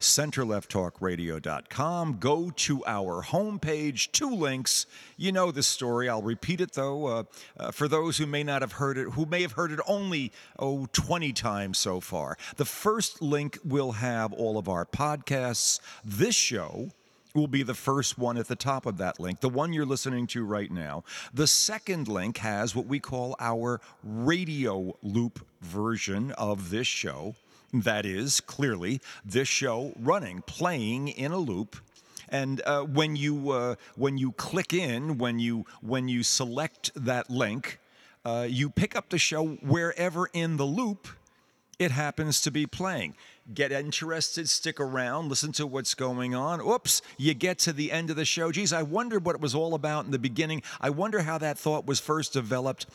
centerlefttalkradio.com. Go to our homepage, two links. You know the story. I'll repeat it though uh, uh, for those who may not have heard it, who may have heard it only, oh, 20 times so far. The first link will have all of our podcasts. This show, will be the first one at the top of that link, the one you're listening to right now. The second link has what we call our radio loop version of this show. That is clearly this show running, playing in a loop. And uh, when you uh, when you click in, when you when you select that link, uh, you pick up the show wherever in the loop it happens to be playing. Get interested, stick around, listen to what's going on. Oops, you get to the end of the show. Geez, I wondered what it was all about in the beginning. I wonder how that thought was first developed.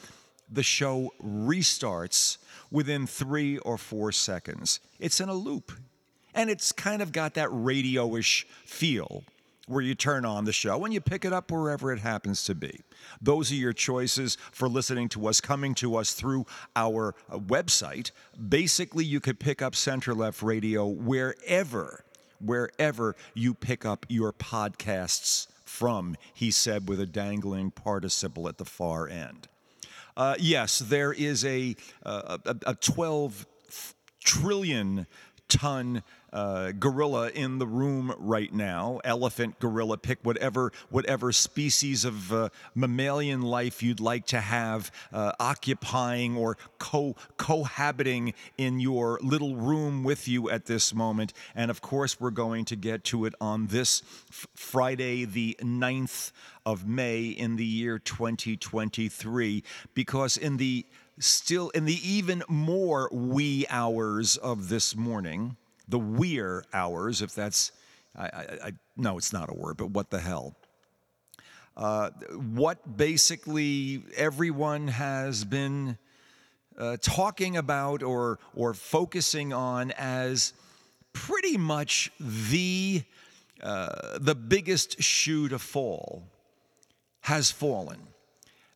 The show restarts within three or four seconds. It's in a loop. And it's kind of got that radio ish feel where you turn on the show and you pick it up wherever it happens to be. Those are your choices for listening to us, coming to us through our uh, website. Basically, you could pick up Center Left Radio wherever, wherever you pick up your podcasts from, he said with a dangling participle at the far end. Uh, yes, there is a, uh, a, a 12 trillion ton uh, gorilla in the room right now. Elephant gorilla pick whatever whatever species of uh, mammalian life you'd like to have uh, occupying or co cohabiting in your little room with you at this moment. And of course we're going to get to it on this f- friday the 9th of may in the year 2023 because in the still in the even more wee hours of this morning, the weir hours, if that's, I, I, I no, it's not a word, but what the hell? Uh, what basically everyone has been uh, talking about or or focusing on as pretty much the uh, the biggest shoe to fall has fallen.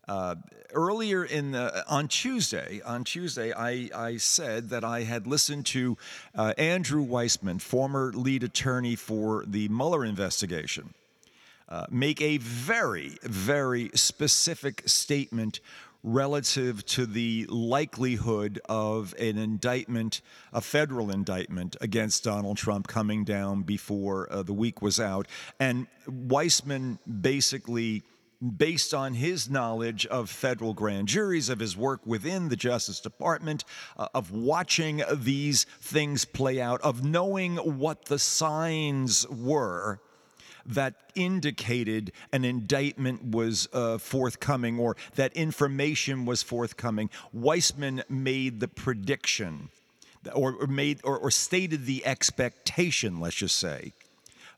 Uh, earlier in the, on Tuesday, on Tuesday, I, I said that I had listened to uh, Andrew Weissmann, former lead attorney for the Mueller investigation, uh, make a very, very specific statement relative to the likelihood of an indictment, a federal indictment against Donald Trump coming down before uh, the week was out. And Weissmann basically based on his knowledge of federal grand juries, of his work within the Justice Department, uh, of watching these things play out, of knowing what the signs were that indicated an indictment was uh, forthcoming or that information was forthcoming. Weissmann made the prediction or, made or, or stated the expectation, let's just say,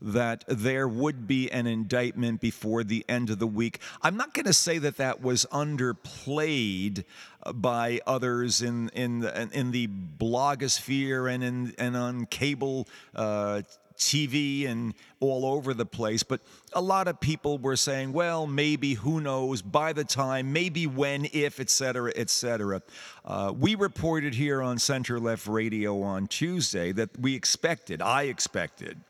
that there would be an indictment before the end of the week. I'm not going to say that that was underplayed uh, by others in in the, in the blogosphere and in and on cable. Uh, TV and all over the place, but a lot of people were saying, well, maybe, who knows, by the time, maybe when, if, etc., etc. Uh, we reported here on Center Left Radio on Tuesday that we expected, I expected,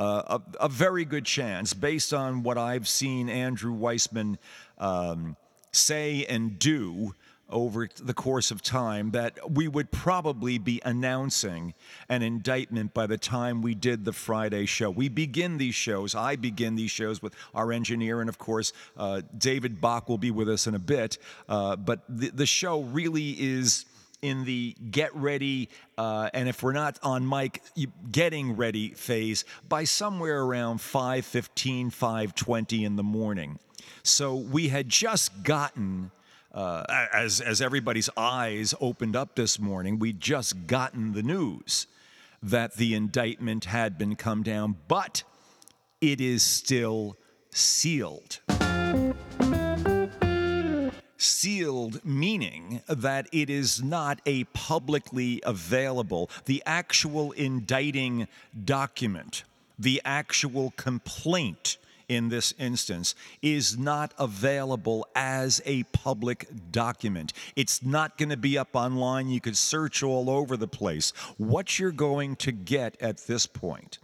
uh, a, a, very good chance, based on what I've seen Andrew Weissmann um, say and do over the course of time, that we would probably be announcing an indictment by the time we did the Friday show. We begin these shows, I begin these shows with our engineer, and of course, uh, David Bach will be with us in a bit. Uh, but the, the show really is in the get ready, uh, and if we're not on mic, getting ready phase by somewhere around 5:15, 5:20 in the morning. So we had just gotten. Uh, as as everybody's eyes opened up this morning, we'd just gotten the news that the indictment had been come down, but it is still sealed. Sealed meaning that it is not a publicly available, the actual indicting document, the actual complaint in this instance is not available as a public document. It's not going to be up online. You could search all over the place. What you're going to get at this point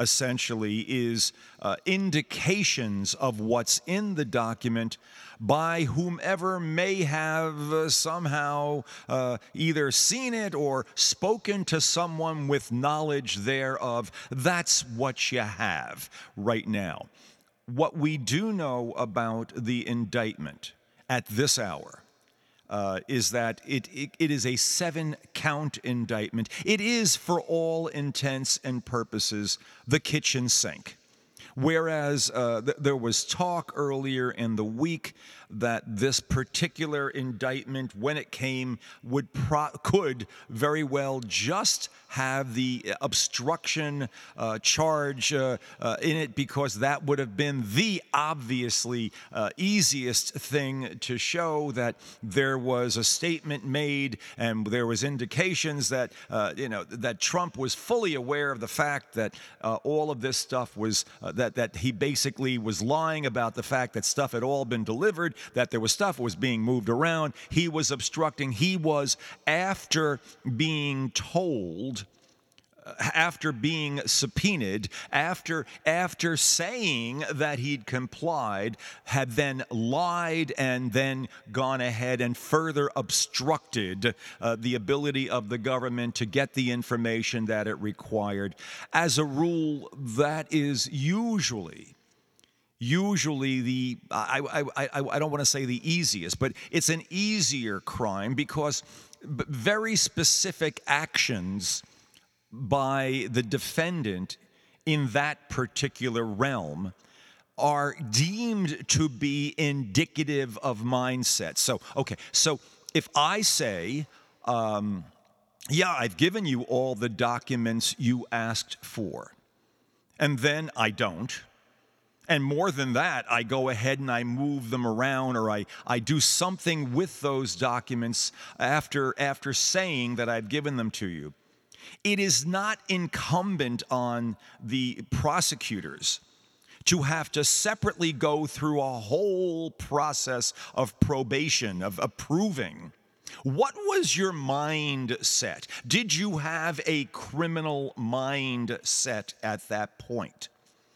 essentially is uh, indications of what's in the document by whomever may have uh, somehow uh, either seen it or spoken to someone with knowledge thereof. That's what you have right now. What we do know about the indictment at this hour uh, is that it, it, it is a seven count indictment. It is, for all intents and purposes, the kitchen sink. Whereas uh, th- there was talk earlier in the week that this particular indictment, when it came, would pro- could very well just have the obstruction uh, charge uh, uh, in it because that would have been the obviously uh, easiest thing to show that there was a statement made and there was indications that uh, you know that Trump was fully aware of the fact that uh, all of this stuff was that that he basically was lying about the fact that stuff had all been delivered that there was stuff was being moved around. He was obstructing. He was, after being told, uh, after being subpoenaed, after after saying that he'd complied, had then lied and then gone ahead and further obstructed uh, the ability of the government to get the information that it required. As a rule, that is usually usually the I, I, I, I don't want to say the easiest, but it's an easier crime because very specific actions by the defendant in that particular realm are deemed to be indicative of mindset. So, okay, so if I say, um, yeah, I've given you all the documents you asked for, and then I don't, and more than that, I go ahead and I move them around or I, I do something with those documents after, after saying that I've given them to you. It is not incumbent on the prosecutors to have to separately go through a whole process of probation, of approving. What was your mindset? Did you have a criminal mindset at that point?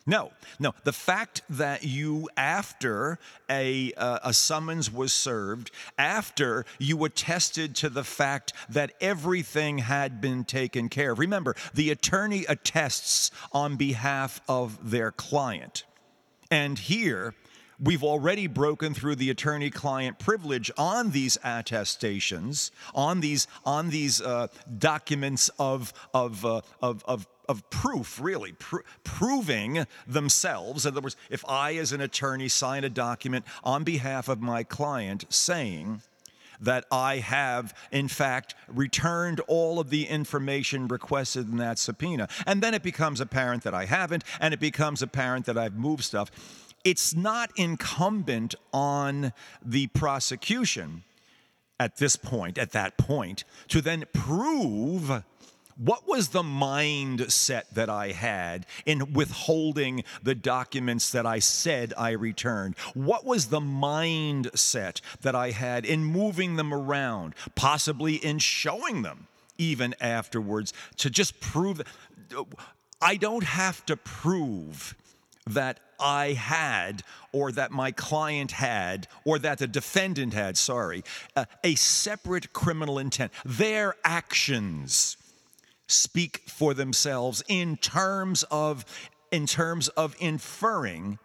No, no. The fact that you, after a, uh, a summons was served, after you attested to the fact that everything had been taken care of. Remember, the attorney attests on behalf of their client. And here, we've already broken through the attorney client privilege on these attestations on these on these uh, documents of of, uh, of of of proof, really, pr- proving themselves. In other words, if I, as an attorney, sign a document on behalf of my client saying, that I have, in fact, returned all of the information requested in that subpoena. And then it becomes apparent that I haven't, and it becomes apparent that I've moved stuff. It's not incumbent on the prosecution at this point, at that point, to then prove what was the mindset that I had in withholding the documents that I said I returned? What was the mindset that I had in moving them around, possibly in showing them even afterwards to just prove I don't have to prove that I had, or that my client had, or that the defendant had, sorry, uh, a separate criminal intent. Their actions speak for themselves in terms of in terms of inferring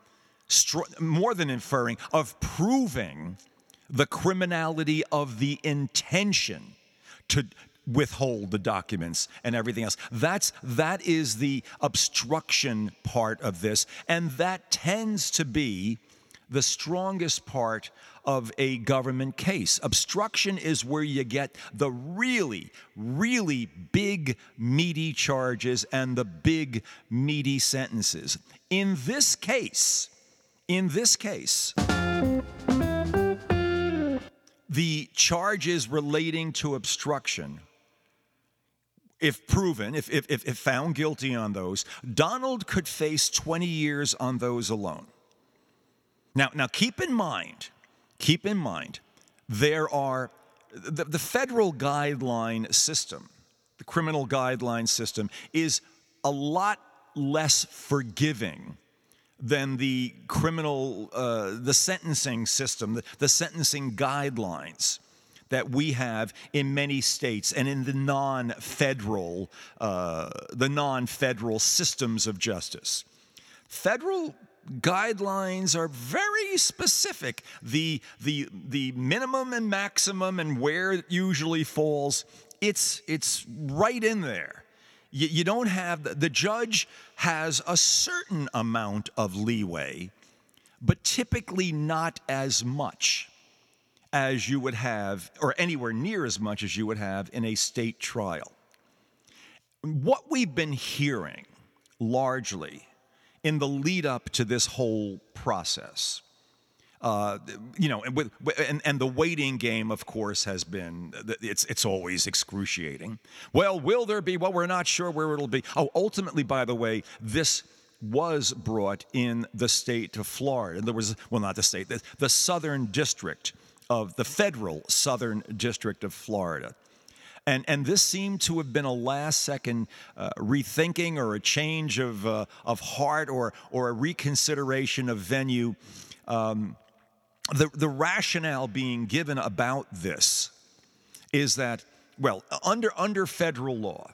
more than inferring of proving the criminality of the intention to withhold the documents and everything else. That's that is the obstruction part of this and that tends to be the strongest part of a government case. Obstruction is where you get the really, really big, meaty charges and the big, meaty sentences. In this case, in this case, the charges relating to obstruction if proven, if, if, if, found guilty on those, Donald could face 20 years on those alone. Now, now keep in mind, keep in mind, there are the, the federal guideline system, the criminal guideline system, is a lot less forgiving than the criminal, uh, the sentencing system, the, the sentencing guidelines that we have in many states and in the non-federal, uh, the non-federal systems of justice. Federal guidelines are very specific. The, the, the minimum and maximum and where it usually falls, it's, it's right in there. You, you don't have, the judge has a certain amount of leeway, but typically not as much as you would have, or anywhere near as much as you would have in a state trial. What we've been hearing largely in the lead up to this whole process. Uh, you know, and, with, and, and the waiting game, of course, has been it's it's always excruciating. Well, will there be? Well, we're not sure where it'll be. Oh, ultimately, by the way, this was brought in the state of Florida. There was well, not the state, the, the Southern District of the federal Southern District of Florida. And, and this seemed to have been a last second uh, rethinking or a change of, uh, of heart or, or a reconsideration of venue. Um, the, the rationale being given about this is that, well, under, under federal law,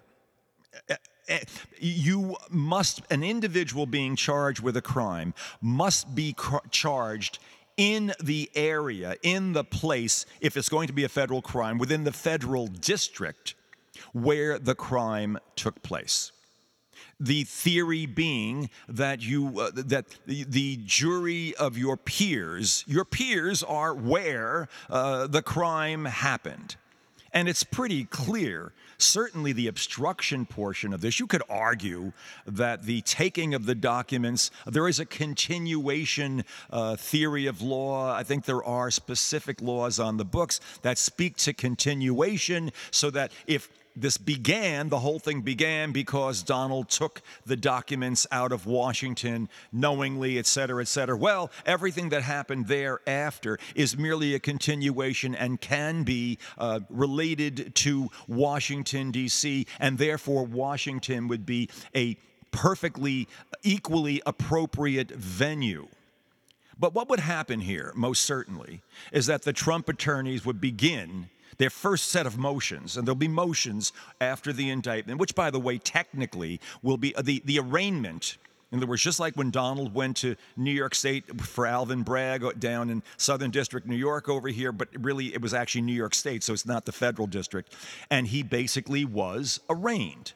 eh, eh, you must, an individual being charged with a crime must be charged in the area, in the place, if it's going to be a federal crime, within the federal district where the crime took place. The theory being that you uh, that the, the, jury of your peers, your peers are where uh, the crime happened. And it's pretty clear, certainly the obstruction portion of this, you could argue that the taking of the documents, there is a continuation uh, theory of law. I think there are specific laws on the books that speak to continuation so that if this began, the whole thing began because Donald took the documents out of Washington knowingly, et cetera, et cetera. Well, everything that happened thereafter is merely a continuation and can be uh, related to Washington, D.C., and therefore Washington would be a perfectly equally appropriate venue. But what would happen here, most certainly, is that the Trump attorneys would begin their first set of motions, and there'll be motions after the indictment, which, by the way, technically will be uh, the, the arraignment. In other words, just like when Donald went to New York State for Alvin Bragg uh, down in Southern District, New York, over here, but really it was actually New York State, so it's not the federal district. And he basically was arraigned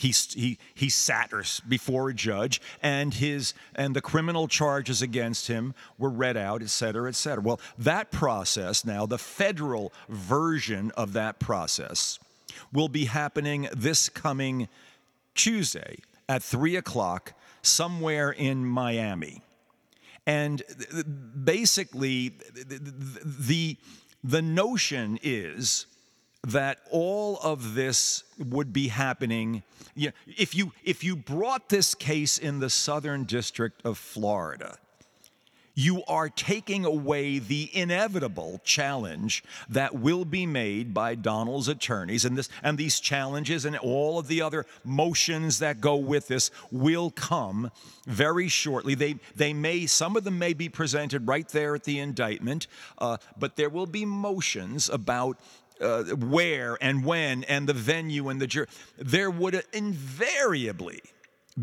he, he, he sat before a judge and his and the criminal charges against him were read out et cetera et cetera. Well that process now the federal version of that process will be happening this coming tuesday at 3 o'clock somewhere in miami. And basically the the notion is that all of this would be happening you if you if you brought this case in the southern district of Florida you are taking away the inevitable challenge that will be made by Donald's attorneys and this and these challenges and all of the other motions that go with this will come very shortly. They they may some of them may be presented right there at the indictment uh, but there will be motions about uh, where and when and the venue and the jury, there would invariably,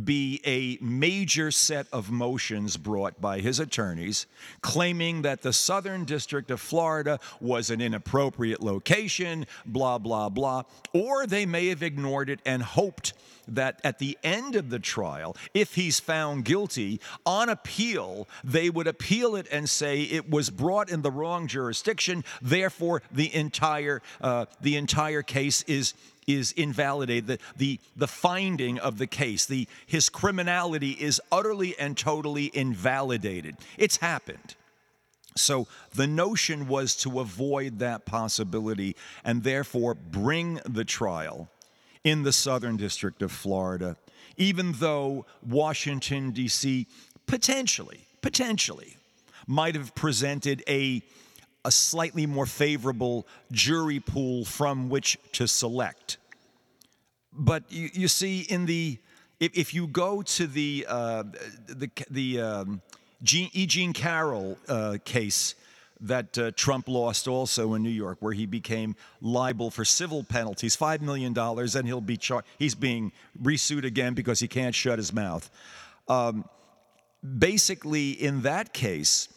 be a major set of motions brought by his attorneys claiming that the Southern District of Florida was an inappropriate location, blah, blah, blah. Or they may have ignored it and hoped that at the end of the trial, if he's found guilty on appeal, they would appeal it and say it was brought in the wrong jurisdiction. Therefore, the entire uh, the entire case is is invalidated. The, the, the finding of the case, the, his criminality is utterly and totally invalidated. It's happened. So the notion was to avoid that possibility and therefore bring the trial in the Southern District of Florida, even though Washington, D.C. potentially, potentially might have presented a, a slightly more favorable jury pool from which to select. But you, you see, in the if, if you go to the uh, the the um, Jean, E. Jean Carroll uh, case that uh, Trump lost also in New York, where he became liable for civil penalties, five million dollars, and he'll be char- he's being resued again because he can't shut his mouth. Um, basically, in that case,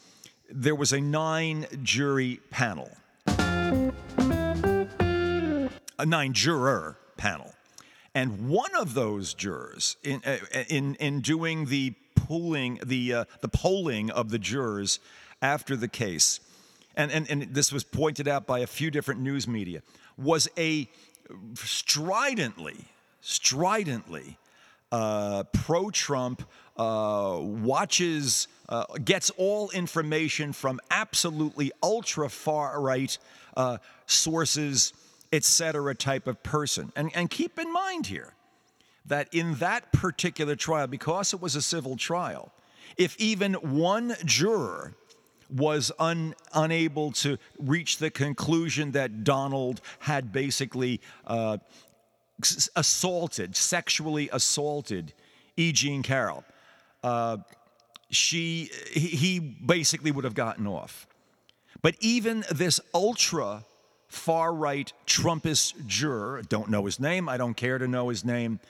there was a nine-jury panel, a nine-juror panel, and one of those jurors, in uh, in in doing the pooling, the uh, the polling of the jurors after the case and, and, and this was pointed out by a few different news media, was a stridently, stridently uh, pro Trump, uh, watches, uh, gets all information from absolutely ultra far right uh, sources, etc. type of person. And, and keep in mind here that in that particular trial, because it was a civil trial, if even one juror was un, unable to reach the conclusion that Donald had basically uh, assaulted, sexually assaulted E. Jean Carroll. Uh, she, he basically would have gotten off. But even this ultra far right Trumpist juror, don't know his name, I don't care to know his name,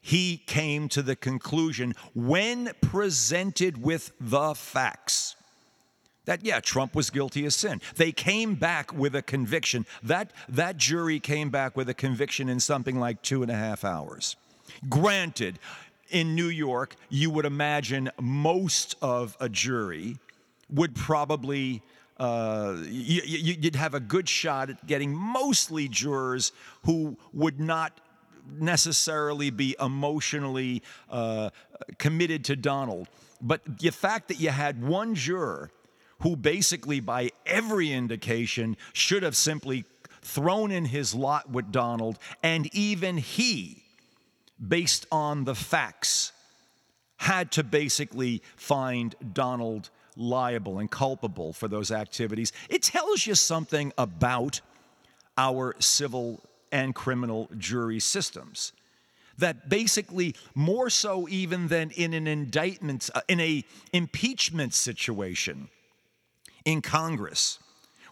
he came to the conclusion when presented with the facts that yeah trump was guilty of sin. They came back with a conviction. That that jury came back with a conviction in something like two and a half hours. Granted in new york you would imagine most of a jury would probably uh, you, would have a good shot at getting mostly jurors who would not necessarily be emotionally uh, committed to Donald. But the fact that you had one juror who basically, by every indication, should have simply thrown in his lot with Donald, and even he, based on the facts, had to basically find Donald liable and culpable for those activities. It tells you something about our civil and criminal jury systems. That basically, more so even than in an indictment, uh, in a impeachment situation, in Congress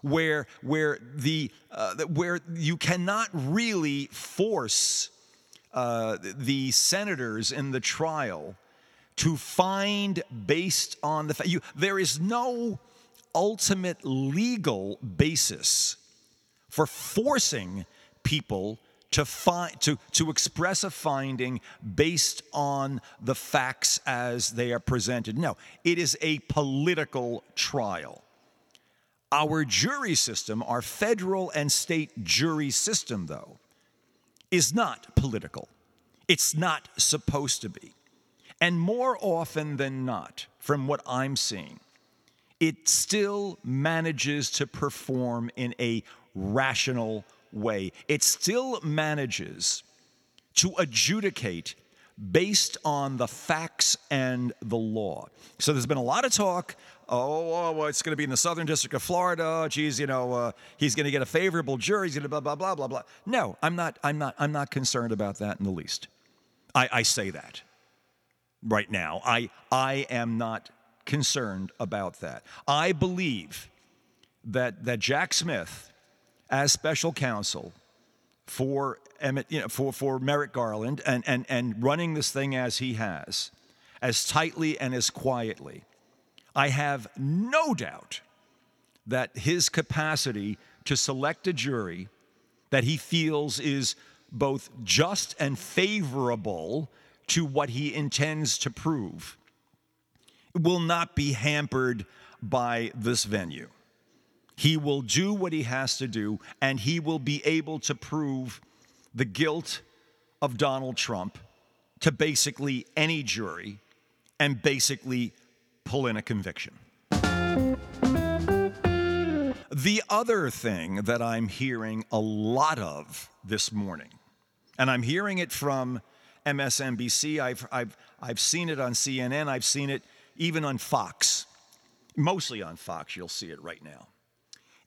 where, where, the, uh, where you cannot really force uh, the senators in the trial to find based on the fact there is no ultimate legal basis for forcing people to find to, to express a finding based on the facts as they are presented. No it is a political trial our jury system, our federal and state jury system, though, is not political. It's not supposed to be. And more often than not, from what I'm seeing, it still manages to perform in a rational way. It still manages to adjudicate based on the facts and the law. So there's been a lot of talk oh, oh well, it's going to be in the Southern District of Florida. Geez, you know, uh, he's going to get a favorable jury. He's going to blah blah blah blah blah. No, I'm not. I'm not. I'm not concerned about that in the least. I, I say that right now. I I am not concerned about that. I believe that that Jack Smith, as special counsel, for Emmett, you know, for, for Merrick Garland and, and, and running this thing as he has, as tightly and as quietly, I have no doubt that his capacity to select a jury that he feels is both just and favorable to what he intends to prove will not be hampered by this venue. He will do what he has to do, and he will be able to prove the guilt of Donald Trump to basically any jury and basically pull in a conviction. The other thing that I'm hearing a lot of this morning, and I'm hearing it from MSNBC, I've, I've, I've seen it on CNN, I've seen it even on Fox, mostly on Fox, you'll see it right now,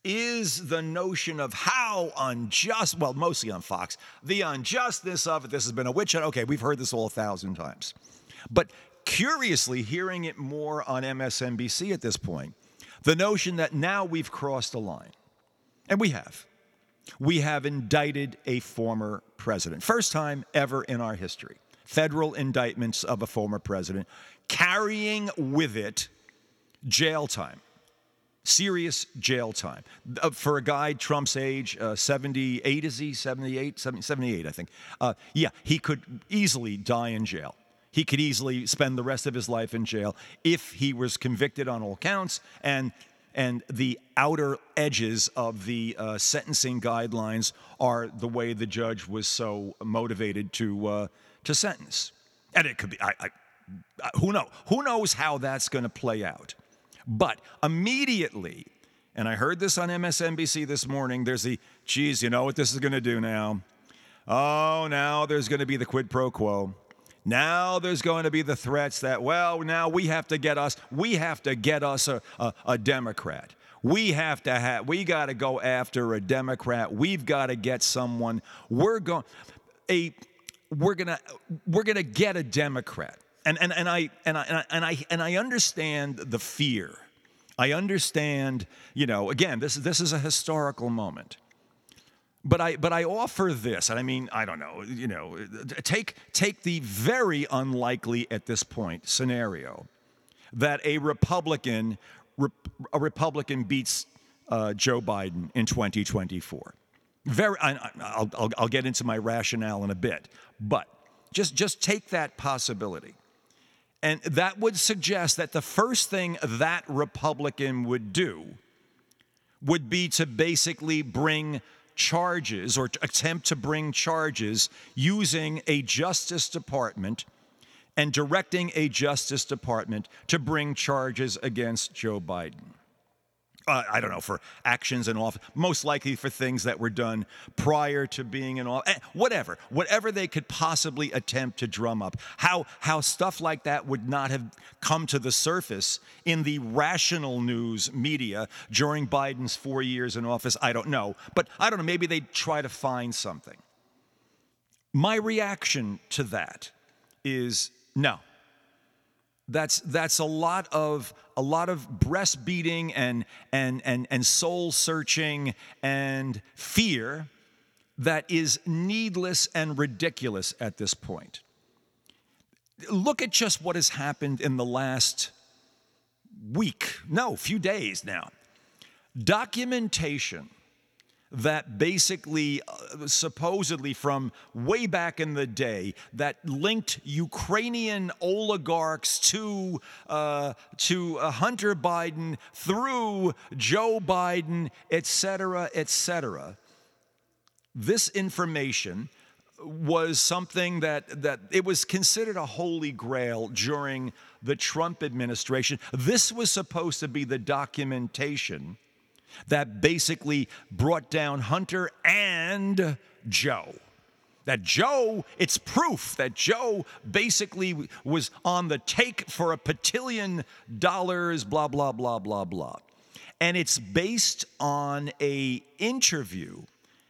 is the notion of how unjust, well, mostly on Fox, the unjustness of it. This has been a witch hunt. Okay, we've heard this all a thousand times. But curiously, hearing it more on MSNBC at this point, the notion that now we've crossed a line, and we have. We have indicted a former president. First time ever in our history. Federal indictments of a former president, carrying with it jail time. Serious jail time. Uh, for a guy Trump's age, uh, 78 is he? 78? 78, I think. Uh, yeah, he could easily die in jail. He could easily spend the rest of his life in jail if he was convicted on all counts and and the outer edges of the uh, sentencing guidelines are the way the judge was so motivated to uh, to sentence. And it could be I, I, who know who knows how that's going to play out. But immediately, and I heard this on MSNBC this morning. There's the geez, you know what this is going to do now? Oh, now there's going to be the quid pro quo. Now there's going to be the threats that, well, now we have to get us, we have to get us a, a, a Democrat. We have to have, we got to go after a Democrat. We've got to get someone. We're going, a, we're gonna, we're gonna get a Democrat. And, and, and, I, and, I, and, I, and I understand the fear. I understand, you know, again, this, this is a historical moment. But I, but I offer this, and I mean, I don't know, you know, take, take the very unlikely at this point scenario that a Republican, a Republican beats uh, Joe Biden in 2024. Very, I, I'll, I'll, I'll get into my rationale in a bit, but just, just take that possibility. And that would suggest that the first thing that Republican would do would be to basically bring charges or attempt to bring charges using a Justice Department and directing a Justice Department to bring charges against Joe Biden uh, I don't know, for actions in office, most likely for things that were done prior to being in office, eh, whatever, whatever they could possibly attempt to drum up. How, how stuff like that would not have come to the surface in the rational news media during Biden's four years in office, I don't know. But I don't know, maybe they'd try to find something. My reaction to that is no that's that's a lot of a lot of breast beating and and and and soul searching and fear that is needless and ridiculous at this point. Look at just what has happened in the last week, no, few days now. Documentation that basically, uh, supposedly from way back in the day, that linked Ukrainian oligarchs to uh, to uh, Hunter Biden through Joe Biden, et cetera, et cetera. This information was something that that it was considered a holy grail during the Trump administration. This was supposed to be the documentation that basically brought down Hunter and Joe. That Joe, it's proof that Joe basically was on the take for a patillion dollars, blah, blah, blah, blah, blah. And it's based on a interview,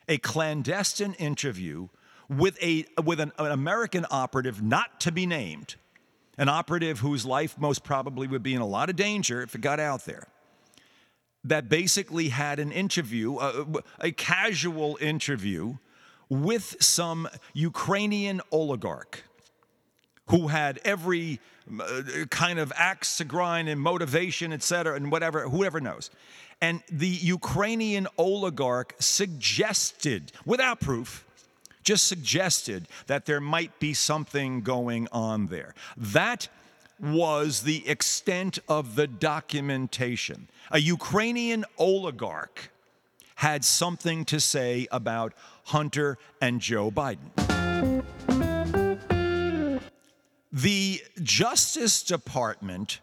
a clandestine interview with, a, with an, an American operative not to be named, an operative whose life most probably would be in a lot of danger if it got out there that basically had an interview, a, a casual interview with some Ukrainian oligarch who had every uh, kind of axe to grind and motivation, et cetera, and whatever, whoever knows. And the Ukrainian oligarch suggested, without proof, just suggested that there might be something going on there. That was the extent of the documentation. A Ukrainian oligarch had something to say about Hunter and Joe Biden. The Justice Department,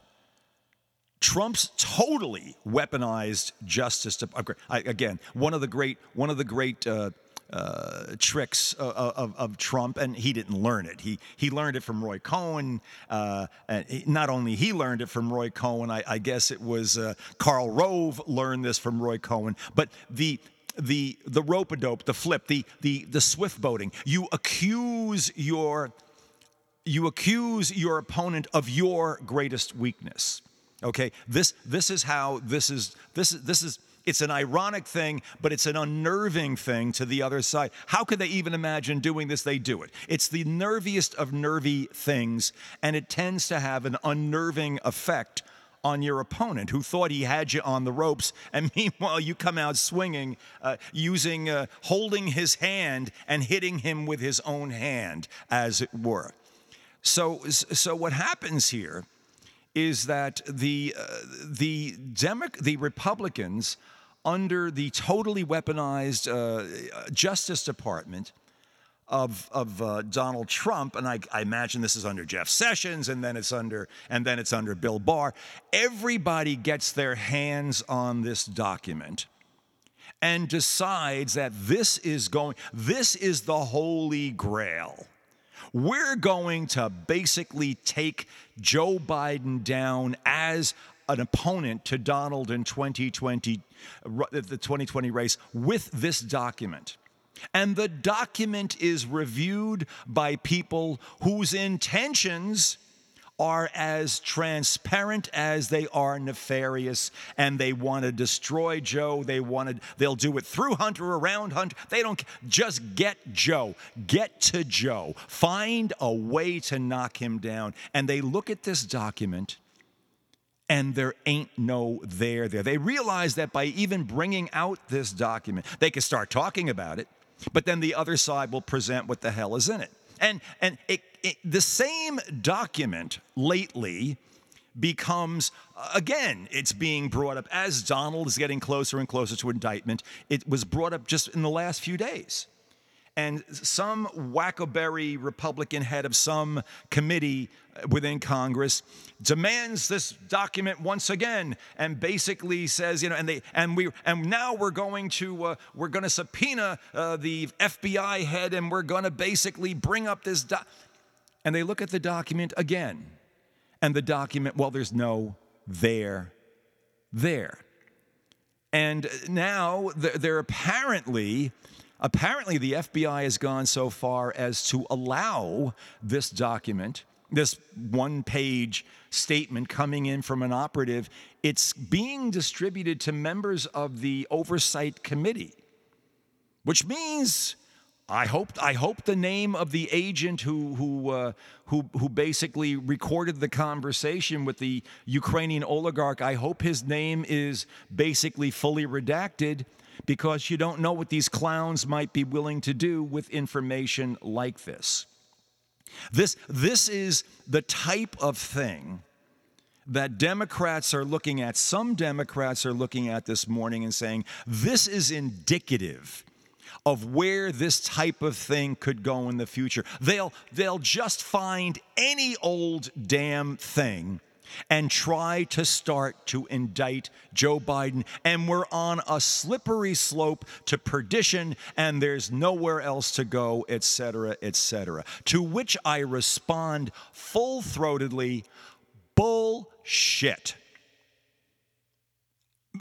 Trump's totally weaponized Justice Department. Again, one of the great, one of the great. Uh, uh, tricks of, of, of, Trump, and he didn't learn it. He he learned it from Roy Cohn. Uh, and not only he learned it from Roy Cohn, I, I guess it was uh, Karl Rove learned this from Roy Cohn. But the the the rope a dope, the flip, the the the swift boating. You accuse your you accuse your opponent of your greatest weakness. Okay, this this is how this is this is this is it's an ironic thing, but it's an unnerving thing to the other side. How could they even imagine doing this? They do it. It's the nerviest of nervy things, and it tends to have an unnerving effect on your opponent who thought he had you on the ropes, and meanwhile you come out swinging, uh, using, uh, holding his hand and hitting him with his own hand, as it were. So, so what happens here is that the uh, the Demo- the Republicans under the totally weaponized uh, Justice Department of of uh, Donald Trump, and I, I, imagine this is under Jeff Sessions, and then it's under and then it's under Bill Barr. Everybody gets their hands on this document and decides that this is going. This is the holy grail. We're going to basically take Joe Biden down as an opponent to Donald in 2020, the 2020 race with this document. And the document is reviewed by people whose intentions are as transparent as they are nefarious and they want to destroy Joe. They wanted they'll do it through Hunter, around Hunter. They don't just get Joe. Get to Joe. Find a way to knock him down. And they look at this document and there ain't no there there. They realize that by even bringing out this document, they can start talking about it, but then the other side will present what the hell is in it. And and it, it, the same document lately becomes uh, again it's being brought up as Donald is getting closer and closer to indictment. It was brought up just in the last few days and some wackoberry Republican head of some committee within Congress demands this document once again and basically says, you know, and they and we and now we're going to uh, we're going to subpoena uh, the FBI head and we're going to basically bring up this doc. And they look at the document again, and the document, well, there's no there, there. And now they're apparently Apparently, the FBI has gone so far as to allow this document, this one page statement coming in from an operative, it's being distributed to members of the Oversight Committee, which means. I hope I hope the name of the agent who who uh, who who basically recorded the conversation with the Ukrainian oligarch. I hope his name is basically fully redacted because you don't know what these clowns might be willing to do with information like this. This, this is the type of thing that Democrats are looking at. Some Democrats are looking at this morning and saying, this is indicative of where this type of thing could go in the future. They'll, they'll just find any old damn thing and try to start to indict Joe Biden. And we're on a slippery slope to perdition, and there's nowhere else to go, et cetera, et cetera. To which I respond full throatedly bullshit.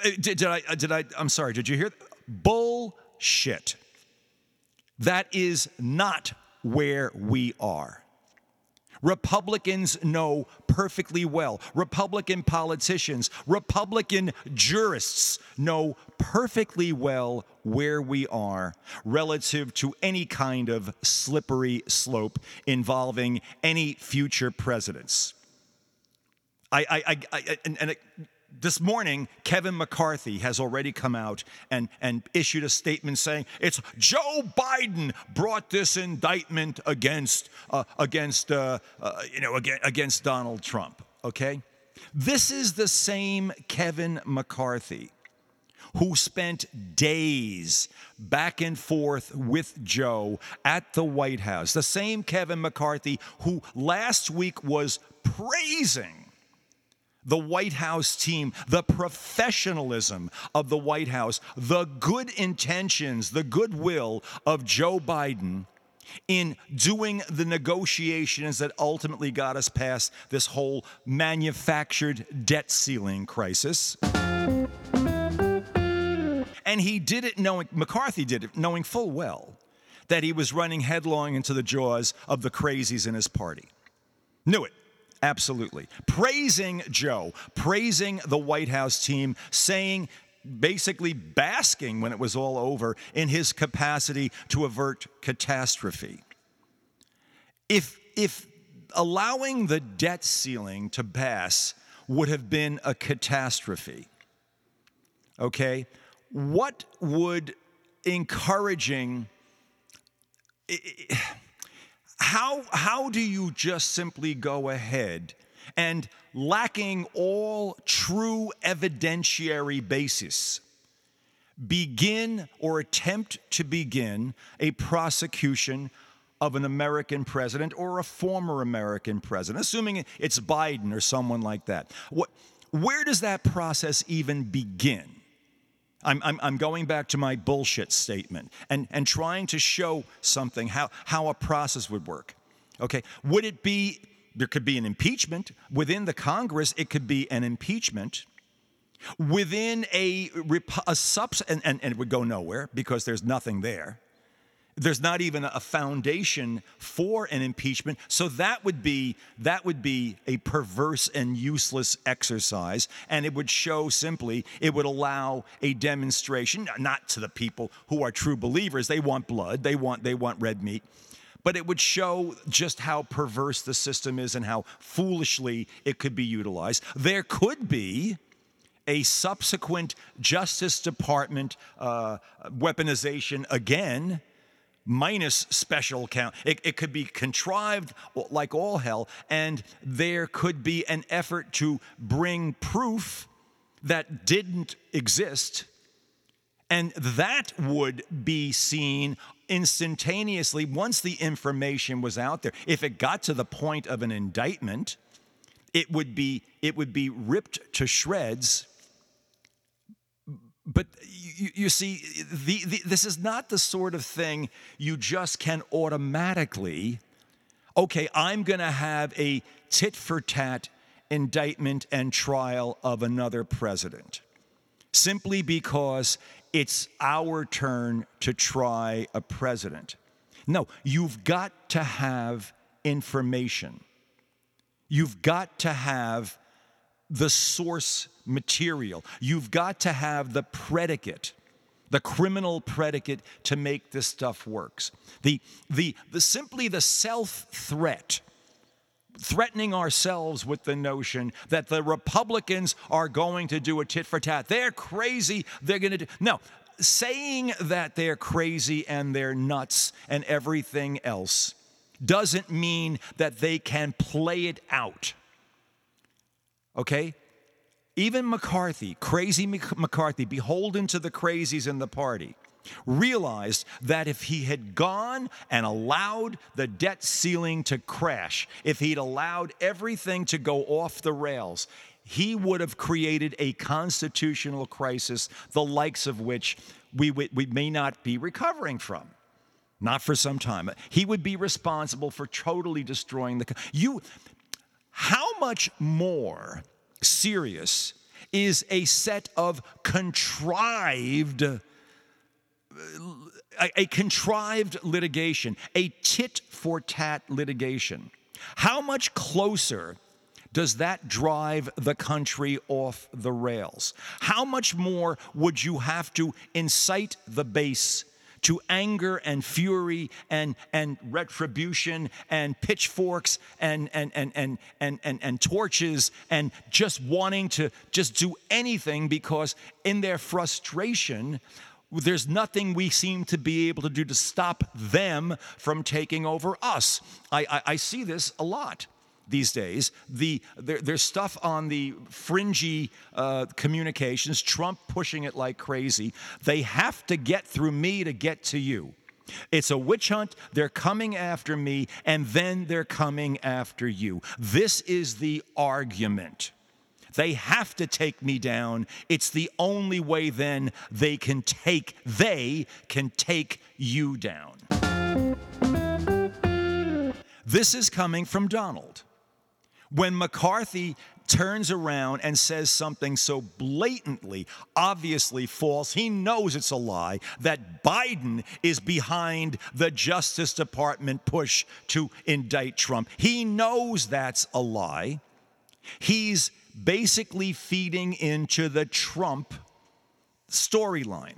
Uh, did, did, I, did I, I'm sorry, did you hear? Bullshit. That is not where we are. Republicans know perfectly well. Republican politicians, Republican jurists know perfectly well where we are relative to any kind of slippery slope involving any future presidents. I, I, I, I and, and this morning, Kevin McCarthy has already come out and, and issued a statement saying it's Joe Biden brought this indictment against uh, against uh, uh, you know against, against Donald Trump. Okay, this is the same Kevin McCarthy who spent days back and forth with Joe at the White House. The same Kevin McCarthy who last week was praising the White House team, the professionalism of the White House, the good intentions, the goodwill of Joe Biden in doing the negotiations that ultimately got us past this whole manufactured debt ceiling crisis. And he did it knowing, McCarthy did it knowing full well that he was running headlong into the jaws of the crazies in his party. Knew it. Absolutely. Praising Joe, praising the White House team, saying, basically basking when it was all over in his capacity to avert catastrophe. If, if allowing the debt ceiling to pass would have been a catastrophe, okay, what would encouraging how, how do you just simply go ahead and, lacking all true evidentiary basis, begin or attempt to begin a prosecution of an American president or a former American president, assuming it's Biden or someone like that? What, where does that process even begin? I'm, I'm, I'm going back to my bullshit statement and, and trying to show something, how, how a process would work. Okay, would it be, there could be an impeachment. Within the Congress, it could be an impeachment. Within a, a subs, and, and, and it would go nowhere because there's nothing there. There's not even a foundation for an impeachment. So that would be that would be a perverse and useless exercise. And it would show simply, it would allow a demonstration, not to the people who are true believers. They want blood, they want they want red meat. But it would show just how perverse the system is and how foolishly it could be utilized. There could be a subsequent Justice Department uh, weaponization again minus special count. It, it, could be contrived like all hell, and there could be an effort to bring proof that didn't exist. And that would be seen instantaneously once the information was out there. If it got to the point of an indictment, it would be, it would be ripped to shreds but you, you see, the, the, this is not the sort of thing you just can automatically, okay, I'm going to have a tit for tat indictment and trial of another president simply because it's our turn to try a president. No, you've got to have information. You've got to have the source material. You've got to have the predicate, the criminal predicate to make this stuff works. The, the, the simply the self threat threatening ourselves with the notion that the Republicans are going to do a tit for tat. They're crazy. They're going to do. No, saying that they're crazy and they're nuts and everything else doesn't mean that they can play it out. Okay? Even McCarthy, crazy McCarthy, beholden to the crazies in the party, realized that if he had gone and allowed the debt ceiling to crash, if he'd allowed everything to go off the rails, he would have created a constitutional crisis, the likes of which we, we, we may not be recovering from. Not for some time. He would be responsible for totally destroying the. You, how much more serious is a set of contrived a, contrived litigation, a tit for tat litigation. How much closer does that drive the country off the rails? How much more would you have to incite the base to anger and fury and, and retribution and pitchforks and, and, and, and, and, and, and torches and just wanting to just do anything because in their frustration, there's nothing we seem to be able to do to stop them from taking over us. I, I, I see this a lot these days. The, there, there's stuff on the fringy uh, communications, Trump pushing it like crazy. They have to get through me to get to you. It's a witch hunt. They're coming after me, and then they're coming after you. This is the argument. They have to take me down. It's the only way then they can take they can take you down. This is coming from Donald. When McCarthy turns around and says something so blatantly, obviously false, he knows it's a lie, that Biden is behind the Justice Department push to indict Trump. He knows that's a lie. He's basically feeding into the Trump storyline.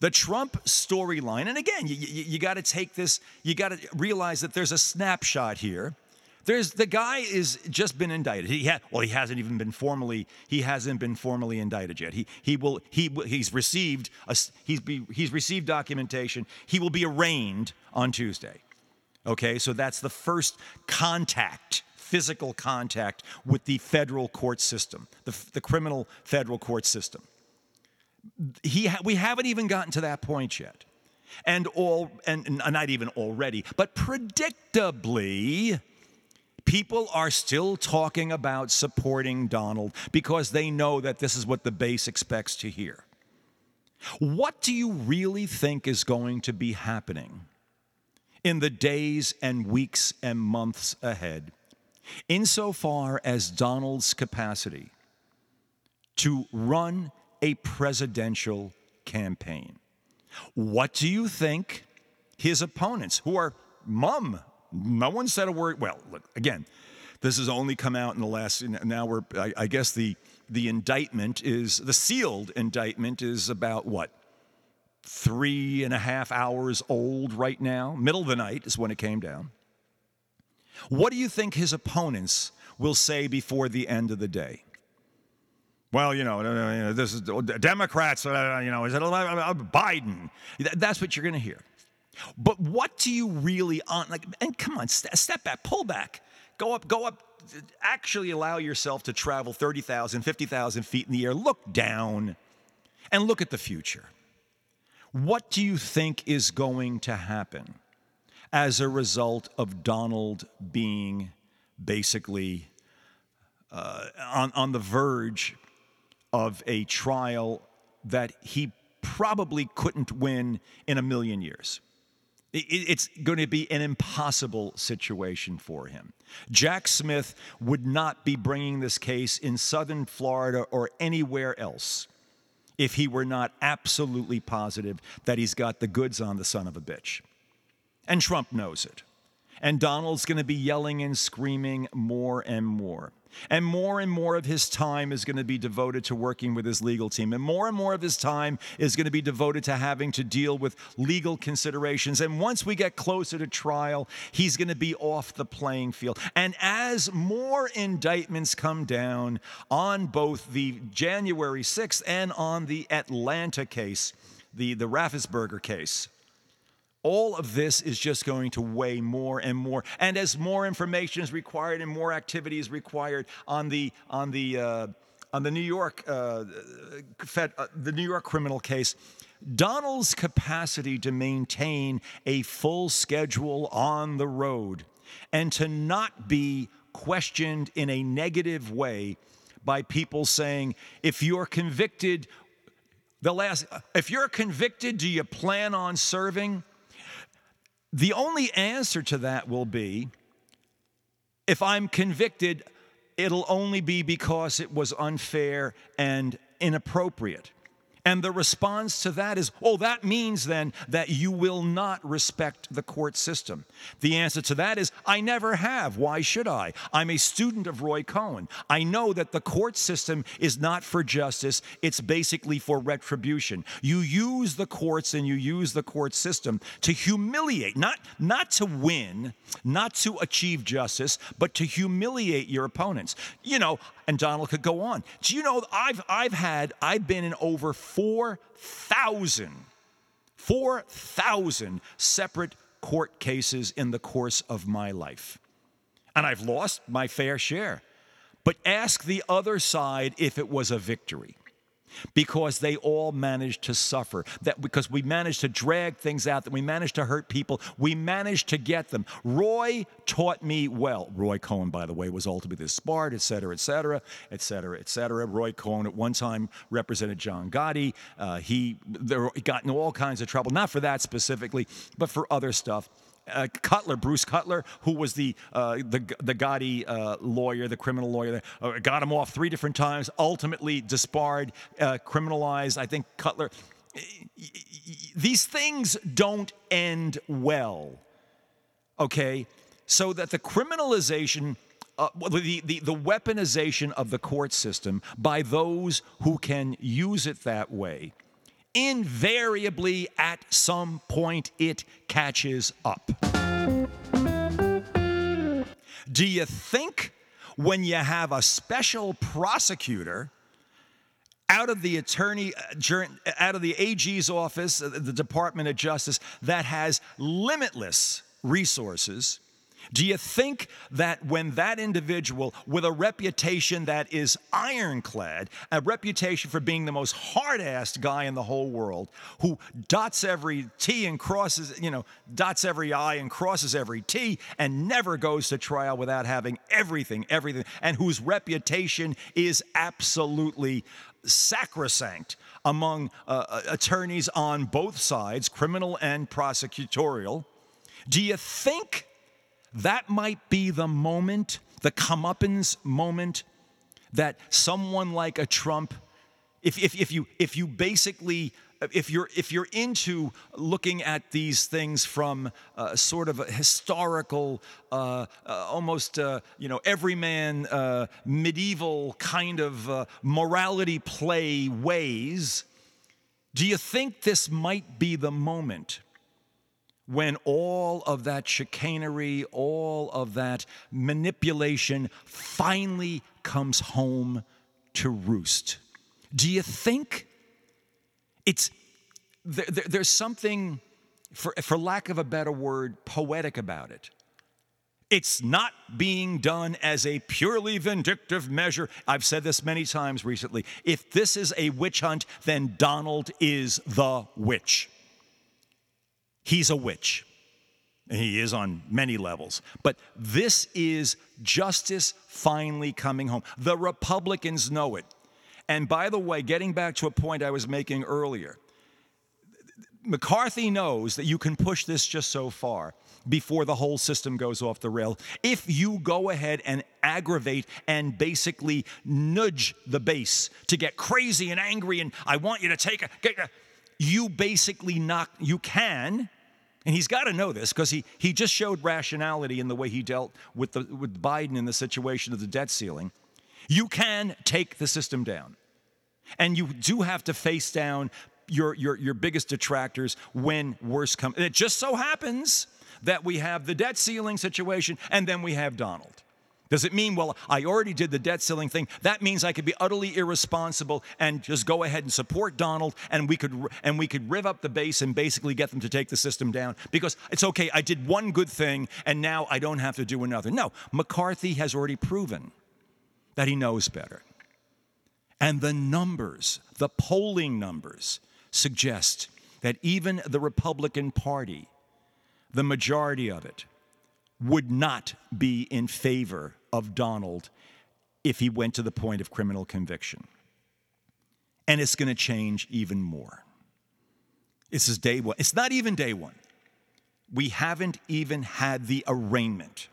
The Trump storyline, and again, you, you, you got to take this, you got to realize that there's a snapshot here there's the guy is just been indicted. He ha, well, he hasn't even been formally he hasn't been formally indicted yet. He he will he he's received a, he's be, he's received documentation. He will be arraigned on Tuesday. Okay, so that's the first contact, physical contact with the federal court system, the, the criminal federal court system. He ha, we haven't even gotten to that point yet. And all and not even already, but predictably People are still talking about supporting Donald because they know that this is what the base expects to hear. What do you really think is going to be happening in the days and weeks and months ahead, insofar as Donald's capacity to run a presidential campaign? What do you think his opponents, who are mum no one said a word. Well, look, again, this has only come out in the last, now we're, I, I guess the, the indictment is, the sealed indictment is about what? Three and a half hours old right now. Middle of the night is when it came down. What do you think his opponents will say before the end of the day? Well, you know, this is Democrats, uh, you know, is it Biden? That's what you're going to hear. But what do you really on like and come on, st- step back, pull back. Go up, go up actually allow yourself to travel 30,000, 50,000 feet in the air. Look down and look at the future. What do you think is going to happen as a result of Donald being basically uh, on, on the verge of a trial that he probably couldn't win in a million years? It's going to be an impossible situation for him. Jack Smith would not be bringing this case in southern Florida or anywhere else if he were not absolutely positive that he's got the goods on the son of a bitch. And Trump knows it. And Donald's going to be yelling and screaming more and more. And more and more of his time is going to be devoted to working with his legal team. And more and more of his time is going to be devoted to having to deal with legal considerations. And once we get closer to trial, he's going to be off the playing field. And as more indictments come down on both the January 6th and on the Atlanta case, the, the Raffensperger case, all of this is just going to weigh more and more. And as more information is required and more activity is required on the on the uh, on the New York uh, Fed, uh, the New York criminal case, Donald's capacity to maintain a full schedule on the road and to not be questioned in a negative way by people saying, if you're convicted, they'll ask, if you're convicted, do you plan on serving? The only answer to that will be if I'm convicted, it'll only be because it was unfair and inappropriate. And the response to that is, oh, that means then that you will not respect the court system. The answer to that is, I never have. Why should I? I'm a student of Roy Cohn. I know that the court system is not for justice, it's basically for retribution. You use the courts and you use the court system to humiliate, not, not to win, not to achieve justice, but to humiliate your opponents. You know, and Donald could go on. Do you know I've I've had I've been in over 4,000 4,000 separate court cases in the course of my life. And I've lost my fair share. But ask the other side if it was a victory because they all managed to suffer. That because we managed to drag things out, that we managed to hurt people, we managed to get them. Roy taught me well. Roy Cohn by the way, was ultimately disbarred, et cetera, et cetera, et cetera, et cetera. Roy Cohn at one time represented John Gotti. Uh, he got into all kinds of trouble, not for that specifically, but for other stuff uh, Cutler, Bruce Cutler, who was the uh, the the Gotti uh, lawyer, the criminal lawyer, uh, got him off three different times. Ultimately disbarred, uh, criminalized. I think Cutler. These things don't end well. Okay, so that the criminalization. Uh, the, the, the weaponization of the court system by those who can use it that way invariably at some point it catches up. Do you think when you have a special prosecutor out of the attorney uh, out of the AG's office, uh, the Department of Justice that has limitless resources do you think that when that individual with a reputation that is ironclad, a reputation for being the most hard assed guy in the whole world, who dots every T and crosses, you know, dots every I and crosses every T and never goes to trial without having everything, everything, and whose reputation is absolutely sacrosanct among uh, uh attorneys on both sides, criminal and prosecutorial? Do you think? That might be the moment, the comeuppance moment, that someone like a Trump, if, if, if, you, if you basically if you're if you're into looking at these things from uh, sort of a historical, uh, uh, almost uh, you know everyman uh, medieval kind of morality play ways, do you think this might be the moment when all of that chicanery, all of that manipulation finally comes home to roost. Do you think it's there, there, there's something, for, for lack of a better word, poetic about it? It's not being done as a purely vindictive measure. I've said this many times recently. If this is a witch hunt, then Donald is the witch. He's a witch. And he is on many levels. But this is justice finally coming home. The Republicans know it. And by the way, getting back to a point I was making earlier, McCarthy knows that you can push this just so far before the whole system goes off the rail. If you go ahead and aggravate and basically nudge the base to get crazy and angry and I want you to take a, you basically knock, you can, and he's got to know this because he, he just showed rationality in the way he dealt with, the, with Biden in the situation of the debt ceiling. You can take the system down. And you do have to face down your, your, your biggest detractors when worse comes. It just so happens that we have the debt ceiling situation and then we have Donald. Does it mean, well, I already did the debt ceiling thing? That means I could be utterly irresponsible and just go ahead and support Donald, and we could and we could riv up the base and basically get them to take the system down because it's okay. I did one good thing, and now I don't have to do another. No, McCarthy has already proven that he knows better, and the numbers, the polling numbers, suggest that even the Republican Party, the majority of it, would not be in favor of Donald if he went to the point of criminal conviction. And it's going to change even more. This is day one. It's not even day one. We haven't even had the arraignment.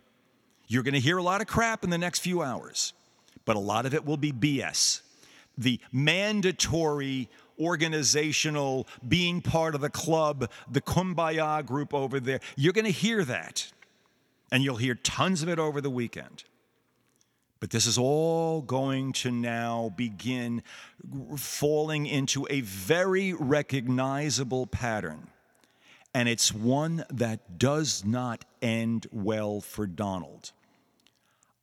You're going to hear a lot of crap in the next few hours, but a lot of it will be BS. The mandatory organizational, being part of the club, the kumbaya group over there. You're going to hear that. And you'll hear tons of it over the weekend. But this is all going to now begin falling into a very recognizable pattern. And it's one that does not end well for Donald.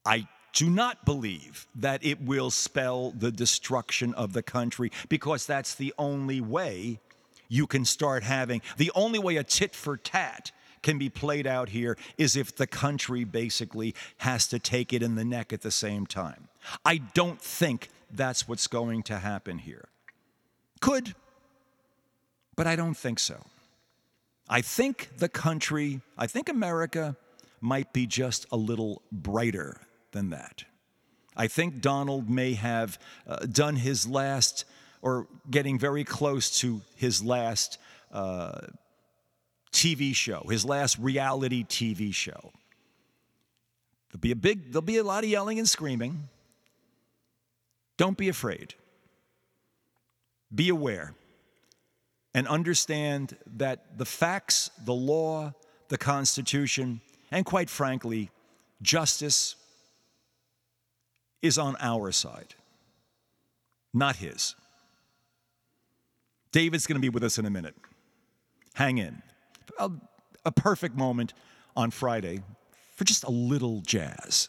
I do not believe that it will spell the destruction of the country because that's the only way you can start having, the only way a tit for tat can be played out here is if the country basically has to take it in the neck at the same time. I don't think that's what's going to happen here. Could, but I don't think so. I think the country, I think America might be just a little brighter than that. I think Donald may have uh, done his last, or getting very close to his last uh, TV show, his last reality TV show. There'll be a big, there'll be a lot of yelling and screaming. Don't be afraid. Be aware and understand that the facts, the law, the Constitution, and quite frankly, justice is on our side, not his. David's going to be with us in a minute. Hang in. A, perfect moment on Friday for just a little jazz.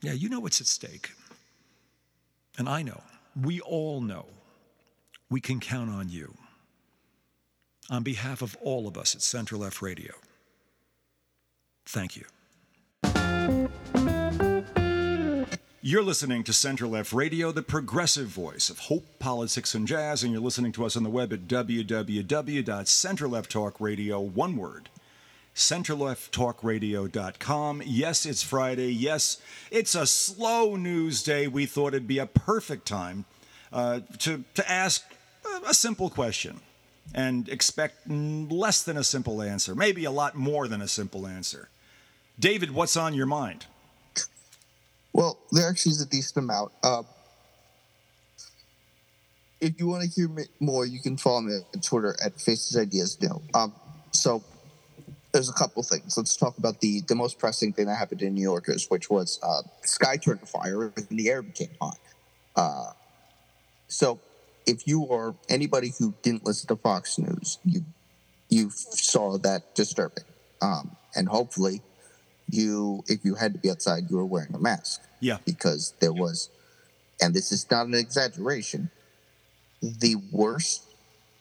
Yeah, you know what's at stake. And I know, we all know, we can count on you. On behalf of all of us at Center Left Radio, thank you. You're listening to Center Left Radio, the progressive voice of hope, politics, and jazz, and you're listening to us on the web at www.centerlefttalkradio, one word, centerlefttalkradio.com. Yes, it's Friday. Yes, it's a slow news day. We thought it'd be a perfect time uh, to, to ask a simple question and expect less than a simple answer, maybe a lot more than a simple answer. David, what's on your mind? Well, there actually is a decent amount. Uh, if you want to hear more, you can follow me on Twitter at Faces Ideas. Um, so there's a couple things. Let's talk about the the most pressing thing that happened in New Yorkers, which was uh, the sky turned to fire and the air became hot. Uh, so if you are anybody who didn't listen to Fox News, you you saw that disturbing, um, and hopefully you if you had to be outside, you were wearing a mask. Yeah. Because there was, and this is not an exaggeration, the worst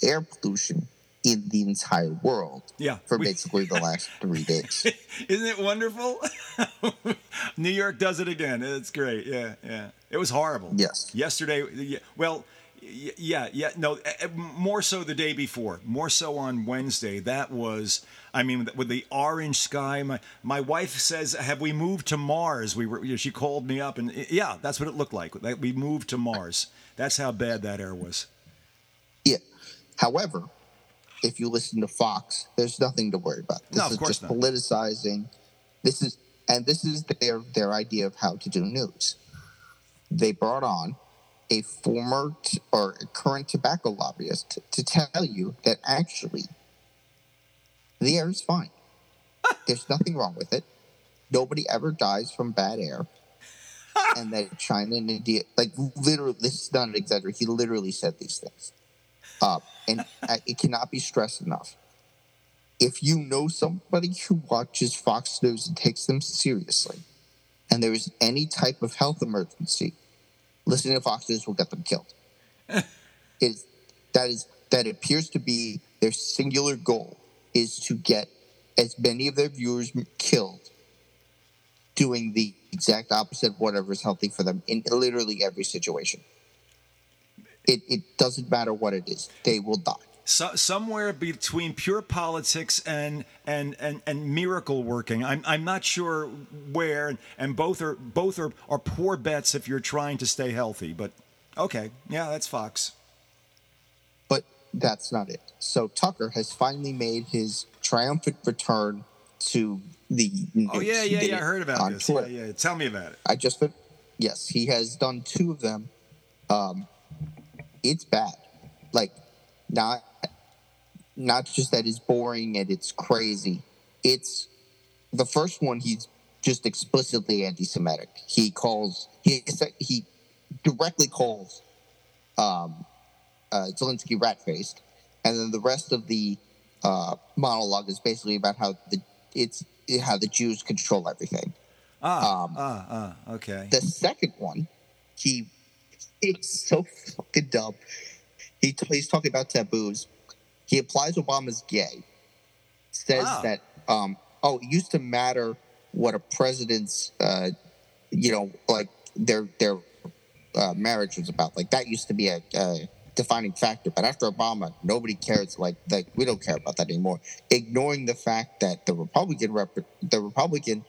air pollution in the entire world. Yeah. For we, basically the last three days. Isn't it wonderful? New York does it again. It's great. Yeah, yeah. It was horrible. Yes. Yesterday, well, yeah, yeah, no, more so the day before, more so on Wednesday. That was, I mean, with the orange sky. My my wife says, "Have we moved to Mars?" We were, you know, she called me up, and yeah, that's what it looked like. We moved to Mars. That's how bad that air was. Yeah. However, if you listen to Fox, there's nothing to worry about. This no, of is just not. politicizing. This is and this is their their idea of how to do news. They brought on a former t- or current tobacco lobbyist to tell you that actually the air is fine. There's nothing wrong with it. Nobody ever dies from bad air. and that China and India, like literally, this is not an exaggeration. He literally said these things. Uh, and it cannot be stressed enough. If you know somebody who watches Fox News and takes them seriously, and there is any type of health emergency, listening to Fox News will get them killed. is that is that appears to be their singular goal is to get as many of their viewers killed doing the exact opposite of whatever is healthy for them in literally every situation. It, it doesn't matter what it is, they will die. So, somewhere between pure politics and and and, and miracle working. I'm, I'm not sure where, and both are both are, are poor bets if you're trying to stay healthy. But okay, yeah, that's Fox. But that's not it. So Tucker has finally made his triumphant return to the. Oh yeah, yeah, yeah. I heard about this. Yeah, yeah. Tell me about it. I just yes, he has done two of them. Um, it's bad. Like not not just that it's boring and it's crazy. It's the first one. He's just explicitly anti-Semitic. He calls he he directly calls um, uh, Zelensky rat-faced, and then the rest of the uh, monologue is basically about how the it's how the Jews control everything. Ah, Um, ah, ah. Okay. The second one, he it's so fucking dumb. He t- he's talking about taboos. He applies Obama's gay. Says Ah. that um oh it used to matter what a president's uh you know like their their uh, marriage was about. Like that used to be a, a defining factor. But after Obama, nobody cares. Like like we don't care about that anymore. Ignoring the fact that the Republican rep- the Republican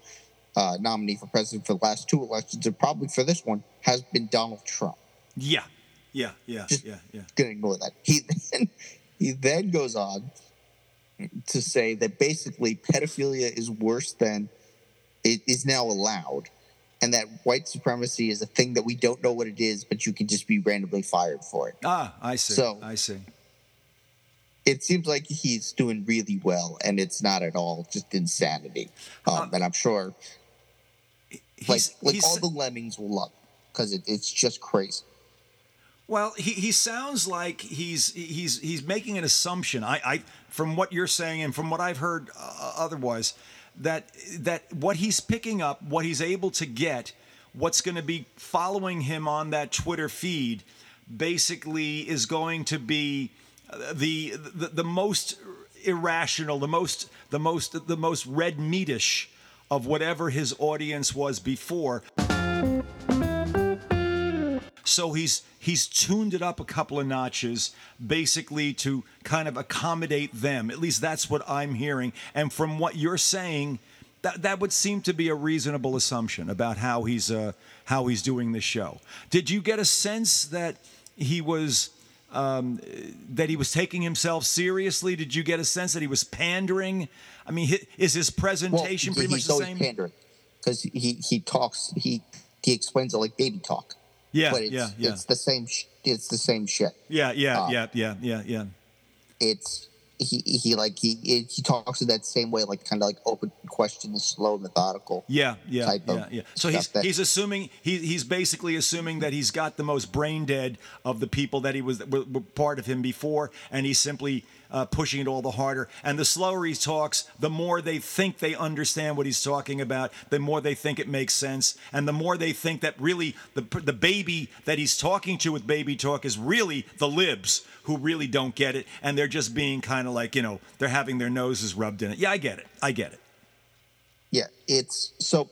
uh, nominee for president for the last two elections and probably for this one has been Donald Trump. Yeah, yeah, yeah, Just- yeah, yeah. Gonna ignore that. He then he then goes on to say that basically pedophilia is worse than it is now allowed, and that white supremacy is a thing that we don't know what it is, but you can just be randomly fired for it. Ah, I see. So- I see. It seems like he's doing really well, and it's not at all just insanity. Um, Uh, and I'm sure, like, like all the lemmings will love because it, it's just crazy. Well, he, he sounds like he's he's he's making an assumption. I, I from what you're saying and from what I've heard uh, otherwise, that that what he's picking up, what he's able to get, what's going to be following him on that Twitter feed, basically is going to be uh, the the, the most irrational, the most the most the most red meatish of whatever his audience was before. So he's he's tuned it up a couple of notches, basically to kind of accommodate them. At least that's what I'm hearing. And from what you're saying, that that would seem to be a reasonable assumption about how he's uh, how he's doing the show. Did you get a sense that he was um, that he was taking himself seriously? Did you get a sense that he was pandering? I mean, is his presentation he- pretty much he's the always same? pandering because he he talks he he explains it like baby talk. Yeah, but it's, yeah, yeah. it's the same. Sh- it's the same shit. Yeah, yeah, Uh, yeah, yeah, yeah, yeah. It's he he like he he talks in that same way, like kind of like open question, slow, methodical. Yeah, yeah, type of yeah, yeah. So he's that- he's assuming he, he's basically assuming that he's got the most brain dead of the people that he was were, were part of him before, and he's simply uh, pushing it all the harder. And the slower he talks, the more they think they understand what he's talking about, the more they think it makes sense, and the more they think that really the the baby that he's talking to with baby talk is really the libs who really don't get it, and they're just being kind of like you know they're having their noses rubbed in it. Yeah, I get it. I get it. Yeah, it's so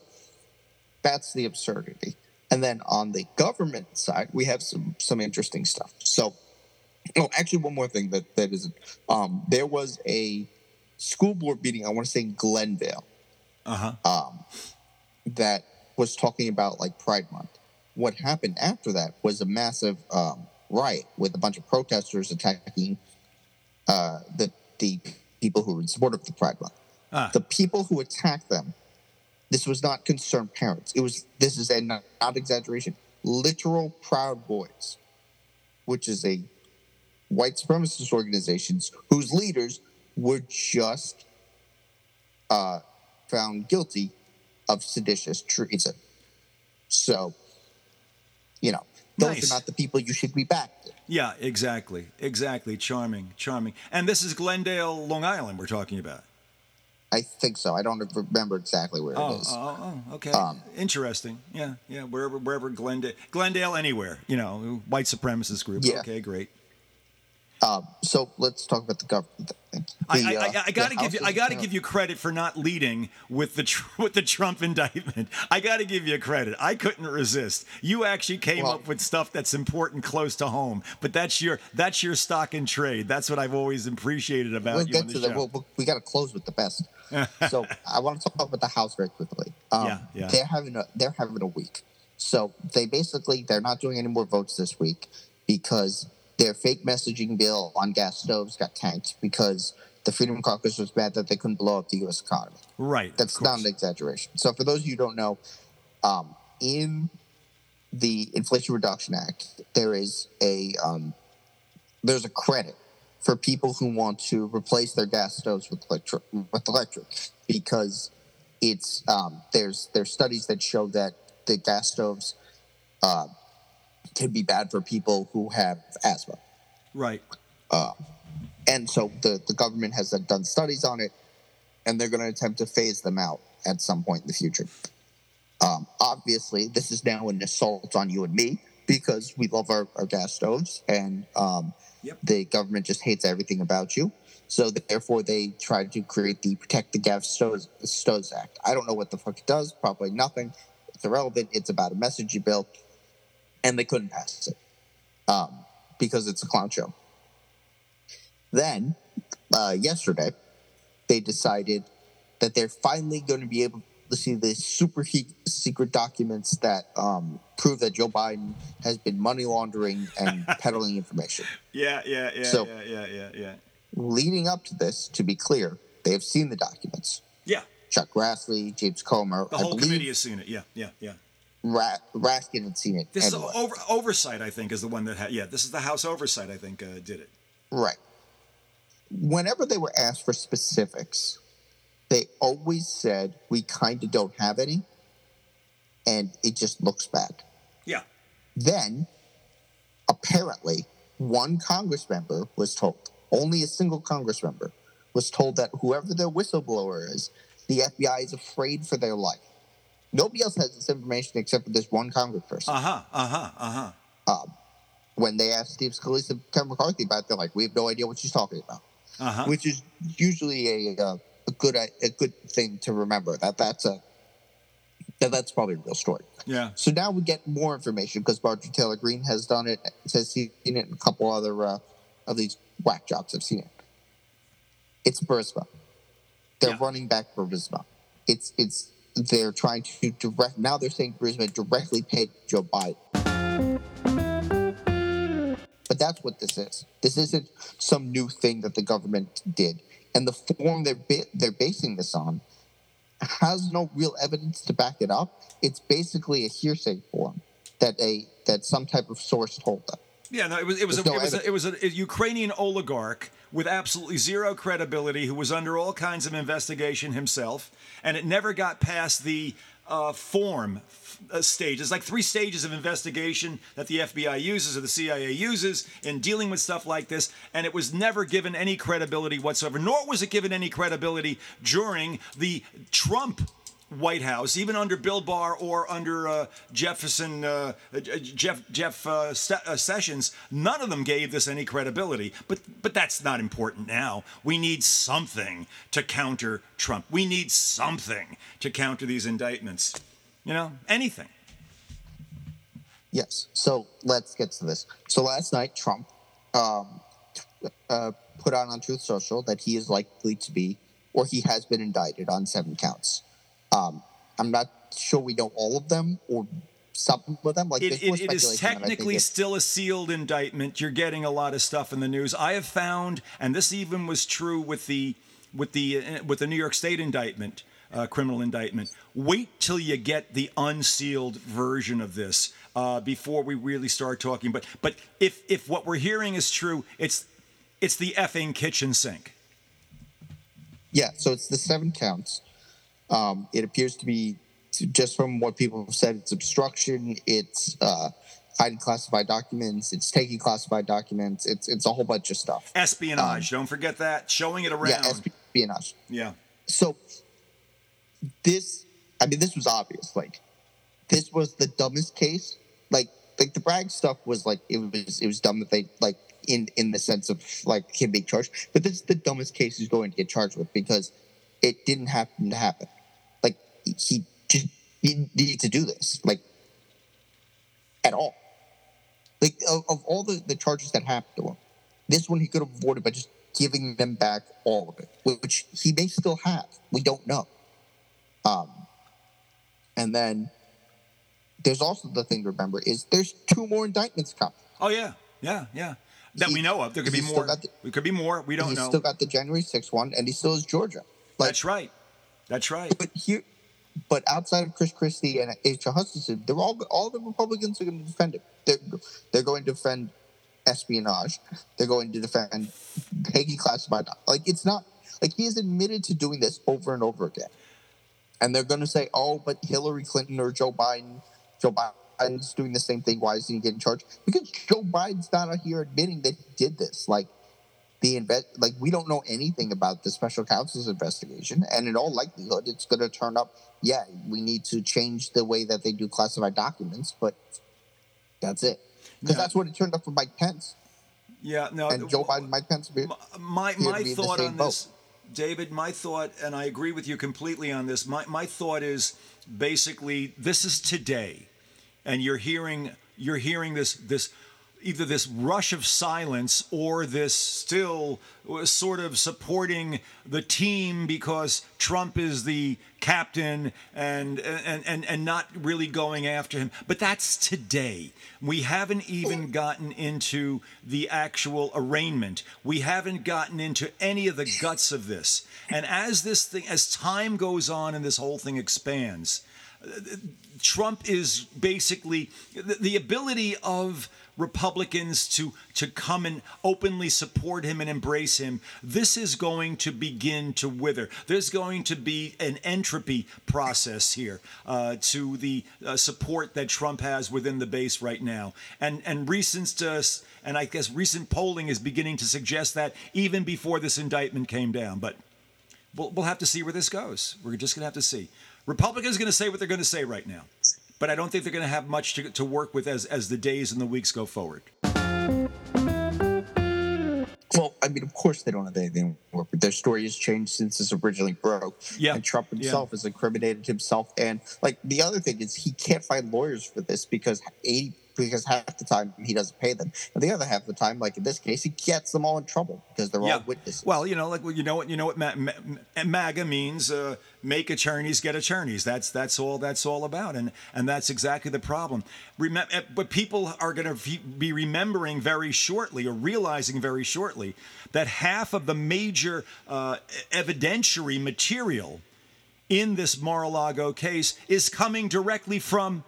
that's the absurdity. And then on the government side, we have some some interesting stuff. So, oh, actually, one more thing that that isn't. Um, there was a school board meeting. I want to say in Glendale Uh huh. um, that was talking about like Pride Month. What happened after that was a massive um, riot with a bunch of protesters attacking uh, the the people who were in support of the Pride Month. Ah. The people who attacked them, this was not concerned parents. It was this is a not, not exaggeration. Literal Proud Boys, which is a white supremacist organizations whose leaders were just uh, found guilty of seditious treason. So, you know, those Nice. are not the people you should be backed. Yeah, exactly. Exactly. Charming. Charming. And this is Glendale, Long Island, we're talking about. I think so. I don't remember exactly where Oh, it is. oh, oh, okay. Um, Interesting. Yeah, yeah. Wherever, wherever Glendale, Glendale, anywhere. You know, white supremacist group. Yeah. Okay, great. Um, so let's talk about the government. thing. I, I, uh, I, I got to give you I got to give you credit for not leading with the tr- with the Trump indictment. I got to give you credit. I couldn't resist. You actually came Well- up with stuff that's important close to home. But that's your that's your stock and trade. That's what I've always appreciated about We'll you get the to. We'll, we'll- we got to close with the best. so I want to talk about the House very quickly. Um, Yeah, yeah. They're having a they're having a week. So they basically they're not doing any more votes this week because their fake messaging bill on gas stoves got tanked because the Freedom Caucus was mad that they couldn't blow up the U.S. economy. Right. That's not an exaggeration. So, for those of you who don't know, um, in the Inflation Reduction Act, there is a um, there's a credit for people who want to replace their gas stoves with electric with electric because it's um, there's there's studies that show that the gas stoves uh, can be bad for people who have asthma. Right. Uh, and so the, the government has done studies on it, and they're going to attempt to phase them out at some point in the future. Um, obviously, this is now an assault on you and me because we love our, our gas stoves, and um, Yep. the government just hates everything about you. So therefore, they tried to create the Protect the Gas Stoves, Stoves Act. I don't know what the fuck it does. Probably nothing. It's irrelevant. It's about a messaging bill, and they couldn't pass it um, because it's a clown show. Then, uh, yesterday, they decided that they're finally going to be able to see the super secret documents that um, prove that Joe Biden has been money laundering and peddling information. Yeah, yeah, yeah, So- yeah, yeah, yeah, yeah. Leading up to this, to be clear, they have seen the documents. Yeah. Chuck Grassley, James Comer, The I whole believe committee has seen it. Yeah, yeah, yeah. Ra- Raskin had seen it. This is over, oversight, I think, is the one that had. Yeah, this is the House oversight, I think, uh, did it. Right. Whenever they were asked for specifics, they always said, We kind of don't have any. And it just looks bad. Yeah. Then, apparently, one Congress member was told, only a single Congress member was told that whoever their whistleblower is, the FBI is afraid for their life. Nobody else has this information except for this one congressperson. Uh huh. Uh huh. Uh huh. when they asked Steve Scalise and Kevin McCarthy about it, they're like, we have no idea what she's talking about. Uh huh. which is usually a, uh, a good a good thing to remember. That that's a that, that's probably a real story. Yeah. So now we get more information because Marjorie Taylor Greene has done it, has seen it, and a couple other uh, of these whack jobs have seen it. It's Burisma. They're Yeah. running back Burisma. It's it's they're trying to direct now. They're saying Burisma directly paid Joe Biden. But that's what this is. This isn't some new thing that the government did, and the form they're ba- they're basing this on has no real evidence to back it up. It's basically a hearsay form that a that some type of source told them. Yeah, no, it was it was a, no it was a, it was a, Ukrainian oligarch with absolutely zero credibility who was under all kinds of investigation himself, and it never got past the uh, form uh, stage. There's like three stages of investigation that the FBI uses or the CIA uses in dealing with stuff like this, and it was never given any credibility whatsoever. Nor was it given any credibility during the Trump White House, even under Bill Barr or under uh, Jefferson, uh, uh, Jeff Jeff uh, uh, Sessions, none of them gave this any credibility. But but that's not important now. We need something to counter Trump. We need something to counter these indictments. You know, anything. Yes. So let's get to this. So last night, Trump um, uh, put out on Truth Social that he is likely to be, or he has been indicted on seven counts. Um, I'm not sure we know all of them or some of them. Like It, it, it is speculation that I think technically still a sealed indictment. You're getting a lot of stuff in the news. I have found, and this even was true with the with the uh, with the New York State indictment, uh, criminal indictment. Wait till you get the unsealed version of this uh, before we really start talking. But but if if what we're hearing is true, it's it's the effing kitchen sink. Yeah, so it's the seven counts. Um, it appears to be, just from what people have said, it's obstruction, it's uh, hiding classified documents, it's taking classified documents, it's it's a whole bunch of stuff. Espionage. Don't forget that. Showing it Um, Yeah, around. espionage. Yeah. So this, I mean, this was obvious. Like, this was the dumbest case. Like, like the Bragg stuff was like it was it was dumb that they like in in the sense of like him being charged. But this is the dumbest case he's going to get charged with because it didn't happen to happen. He just didn't need to do this. Like at all. Like of, of all the, the charges that happened to him, this one he could have avoided by just giving them back all of it, which he may still have. We don't know. Um, and then there's also the thing to remember is there's two more indictments coming. Oh yeah, yeah, yeah. that he- we know of. There could be more. the- There could be more. We don't he's know. still got the January 6th one, and he still has Georgia. Like, That's right. That's right. but here, but outside of Chris Christie and H. Hutchinson, they're all all the Republicans are going to defend it. They're they're going to defend espionage. They're going to defend taking classified. Like it's not like he has admitted to doing this over and over again, and they're going to say, "Oh, but Hillary Clinton or Joe Biden, Joe Biden's doing the same thing. Why is he getting charged? Because Joe Biden's not out here admitting that he did this. Like." The invest like we don't know anything about the special counsel's investigation, and in all likelihood, it's going to turn up. Yeah, we need to change the way that they do classified documents, but that's it. Because Yeah. that's what it turned up for Mike Pence Yeah. No. and Joe Biden. Mike Pence. be- my my be thought on boat. this, David. My thought, and I agree with you completely on this. My my thought is basically this is today, and you're hearing you're hearing this this either this rush of silence or this still uh, sort of supporting the team because Trump is the captain and and and and not really going after him. But that's today. We haven't even oh. gotten into the actual arraignment. We haven't gotten into any of the guts of this. And as this thing as time goes on and this whole thing expands Trump is basically the, ability of Republicans to to come and openly support him and embrace him. This is going to begin to wither. There's going to be an entropy process here uh, to the uh, support that Trump has within the base right now, and and recent uh, and I guess recent polling is beginning to suggest that even before this indictment came down, but. We'll, we'll have to see where this goes. We're just going to have to see. Republicans are going to say what they're going to say right now, but I don't think they're going to have much to, to work with as, as the days and the weeks go forward. Well, I mean, of course they don't have anything to work with. Their story has changed since this originally broke. Yeah, And Trump yeah. himself has incriminated himself. And like the other thing is he can't find lawyers for this because eighty because half the time he doesn't pay them. And the other half of the time, like in this case, he gets them all in trouble because they're all witnesses. Well, you know, like well, you know what you know what Ma- Ma- Ma- MAGA means. Uh, make attorneys get attorneys. That's that's all that's all about, and and that's exactly the problem. Remember, but people are going to be remembering very shortly or realizing very shortly that half of the major uh, evidentiary material in this Mar-a-Lago case is coming directly from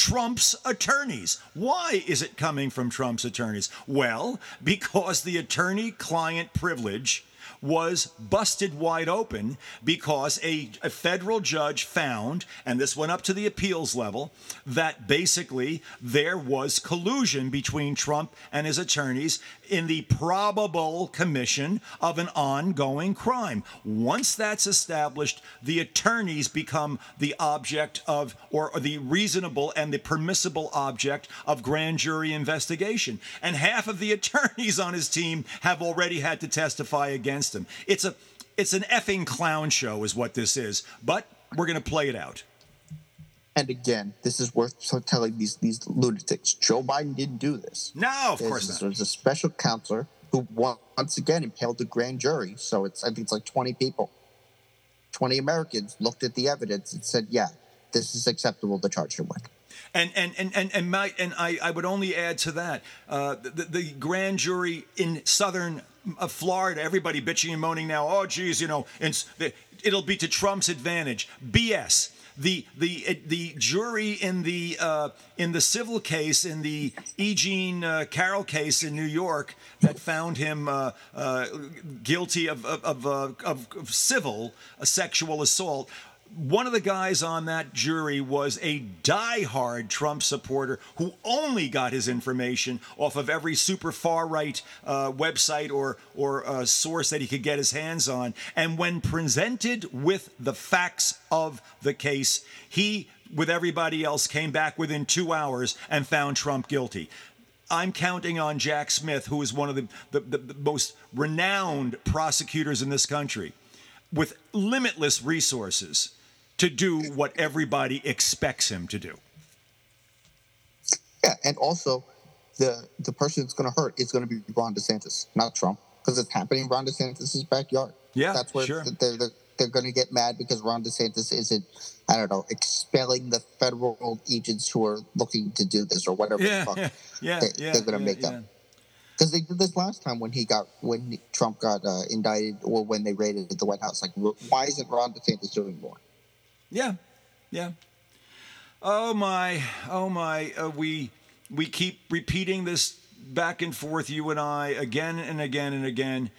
Trump's attorneys. Why is it coming from Trump's attorneys? Well, because the attorney client privilege was busted wide open because a, a federal judge found, and this went up to the appeals level, that basically there was collusion between Trump and his attorneys in the probable commission of an ongoing crime. Once that's established, the attorneys become the object of, or, the reasonable and the permissible object of grand jury investigation. And half of the attorneys on his team have already had to testify against him. It's a it's an effing clown show, is what this is. But we're going to play it out. And again, this is worth telling these these lunatics. Joe Biden didn't do this. No, of course This not. was a special counselor who once again impaled the grand jury. So it's I think it's like twenty people, twenty Americans looked at the evidence and said, "Yeah, this is acceptable to charge him with." And and and and and, my, and I, I would only add to that uh, the, the grand jury in southern uh, Florida. Everybody bitching and moaning now. Oh, geez, you know, it'll be to Trump's advantage. BS. The the the jury in the uh, in the civil case in the E. Jean uh, Carroll case in New York that found him uh, uh, guilty of of, of, uh, of, civil uh, sexual assault one of the guys on that jury was a die-hard Trump supporter who only got his information off of every super far right uh, website or or uh, source that he could get his hands on. And when presented with the facts of the case, he, with everybody else, came back within two hours and found Trump guilty. I'm counting on Jack Smith, who is one of the, the, the, the most renowned prosecutors in this country, with limitless resources to do what everybody expects him to do. Yeah, and also the the person that's going to hurt is going to be Ron DeSantis, not Trump, because it's happening in Ron DeSantis' backyard. Yeah, that's where sure. they're they're, they're going to get mad because Ron DeSantis isn't, I don't know, expelling the federal agents who are looking to do this or whatever Yeah, the fuck yeah, yeah, they, they're going to make them. because they did this last time when he got when Trump got uh, indicted or when they raided the White House. Like, why isn't Ron DeSantis doing more? Yeah, yeah. Oh my, oh my. Uh, we we keep repeating this back and forth, you and I, again and again and again.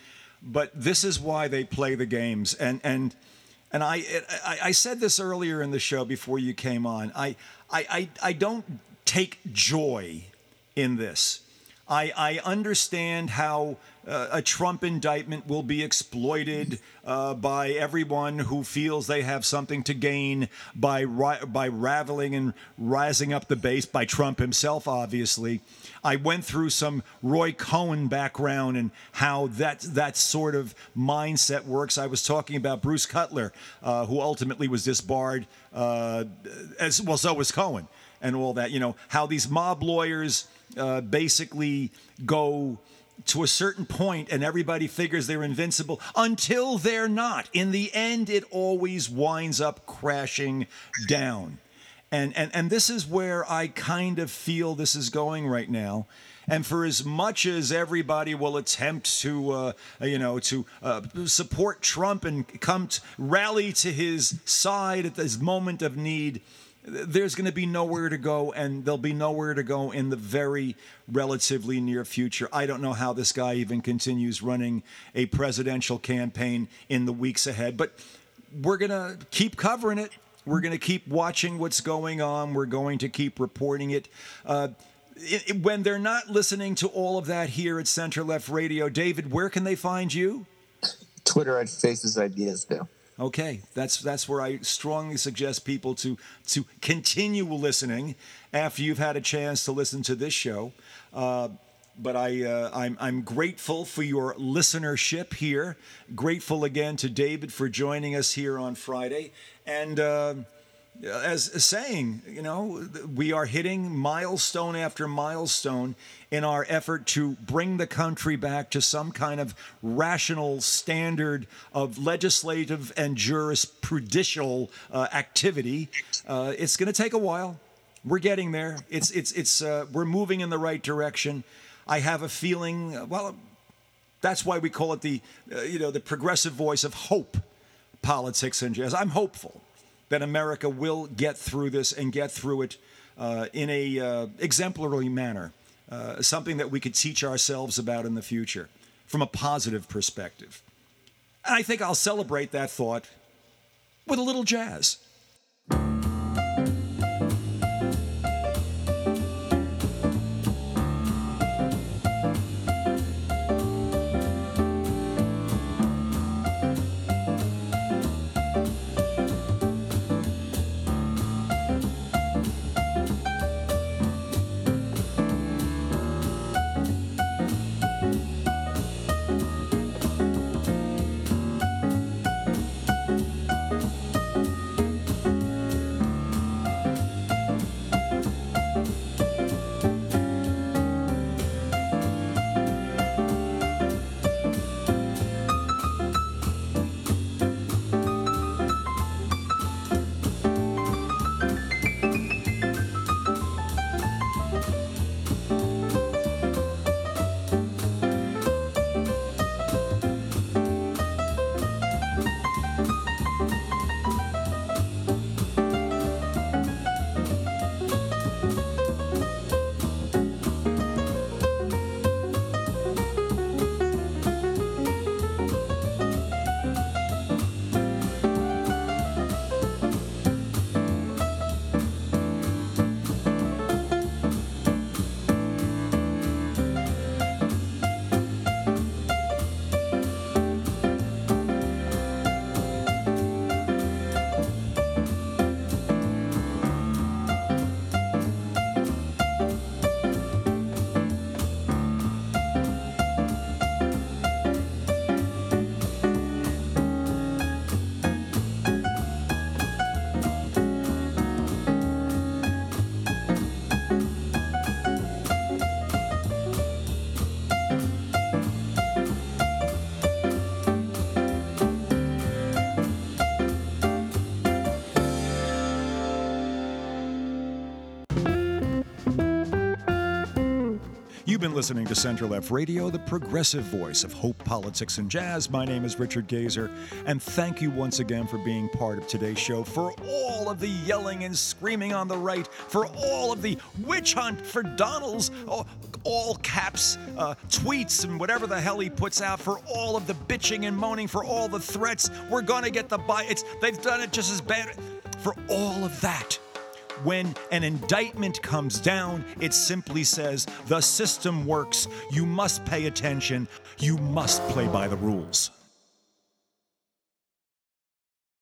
But this is why they play the games, and and and I I, I said this earlier in the show before you came on. I I I, I don't take joy in this. I, I understand how uh, a Trump indictment will be exploited uh, by everyone who feels they have something to gain by by raveling and rising up the base by Trump himself. Obviously, I went through some Roy Cohn background and how that that sort of mindset works. I was talking about Bruce Cutler, uh, who ultimately was disbarred, uh, as well. So was Cohen and all that. You know how these mob lawyers uh, basically go to a certain point and everybody figures they're invincible until they're not. In the end, it always winds up crashing down. And, and, and this is where I kind of feel this is going right now. And for as much as everybody will attempt to, uh, you know, to uh, support Trump and come to rally to his side at this moment of need, there's going to be nowhere to go, and there'll be nowhere to go in the very relatively near future. I don't know how this guy even continues running a presidential campaign in the weeks ahead, but we're going to keep covering it. We're going to keep watching what's going on. We're going to keep reporting it. Uh, it, when they're not listening to all of that here at Center Left Radio, David, where can they find you? Twitter at Faces Ideas Bill. Okay, that's that's where I strongly suggest people to to continue listening after you've had a chance to listen to this show. Uh, but I, uh, I'm, I'm grateful for your listenership here. Grateful again to David for joining us here on Friday. And uh, as saying, you know, we are hitting milestone after milestone in our effort to bring the country back to some kind of rational standard of legislative and jurisprudential uh, activity. Uh, it's going to take a while. We're getting there. It's it's it's uh, we're moving in the right direction. I have a feeling. Well, that's why we call it the uh, you know the progressive voice of hope politics and jazz. I'm hopeful that America will get through this and get through it uh, in a uh, exemplary manner, uh, something that we could teach ourselves about in the future from a positive perspective. And I think I'll celebrate that thought with a little jazz. You've been listening to Center Left Radio, the progressive voice of hope, politics, and jazz. My name is Richard Gazer, and thank you once again for being part of today's show. For all of the yelling and screaming on the right, for all of the witch hunt for Donald's all, all caps uh, tweets and whatever the hell he puts out, for all of the bitching and moaning, for all the threats, we're gonna get the buy. It's they've done it just as bad. For all of that when an indictment comes down, it simply says the system works. You must pay attention. You must play by the rules.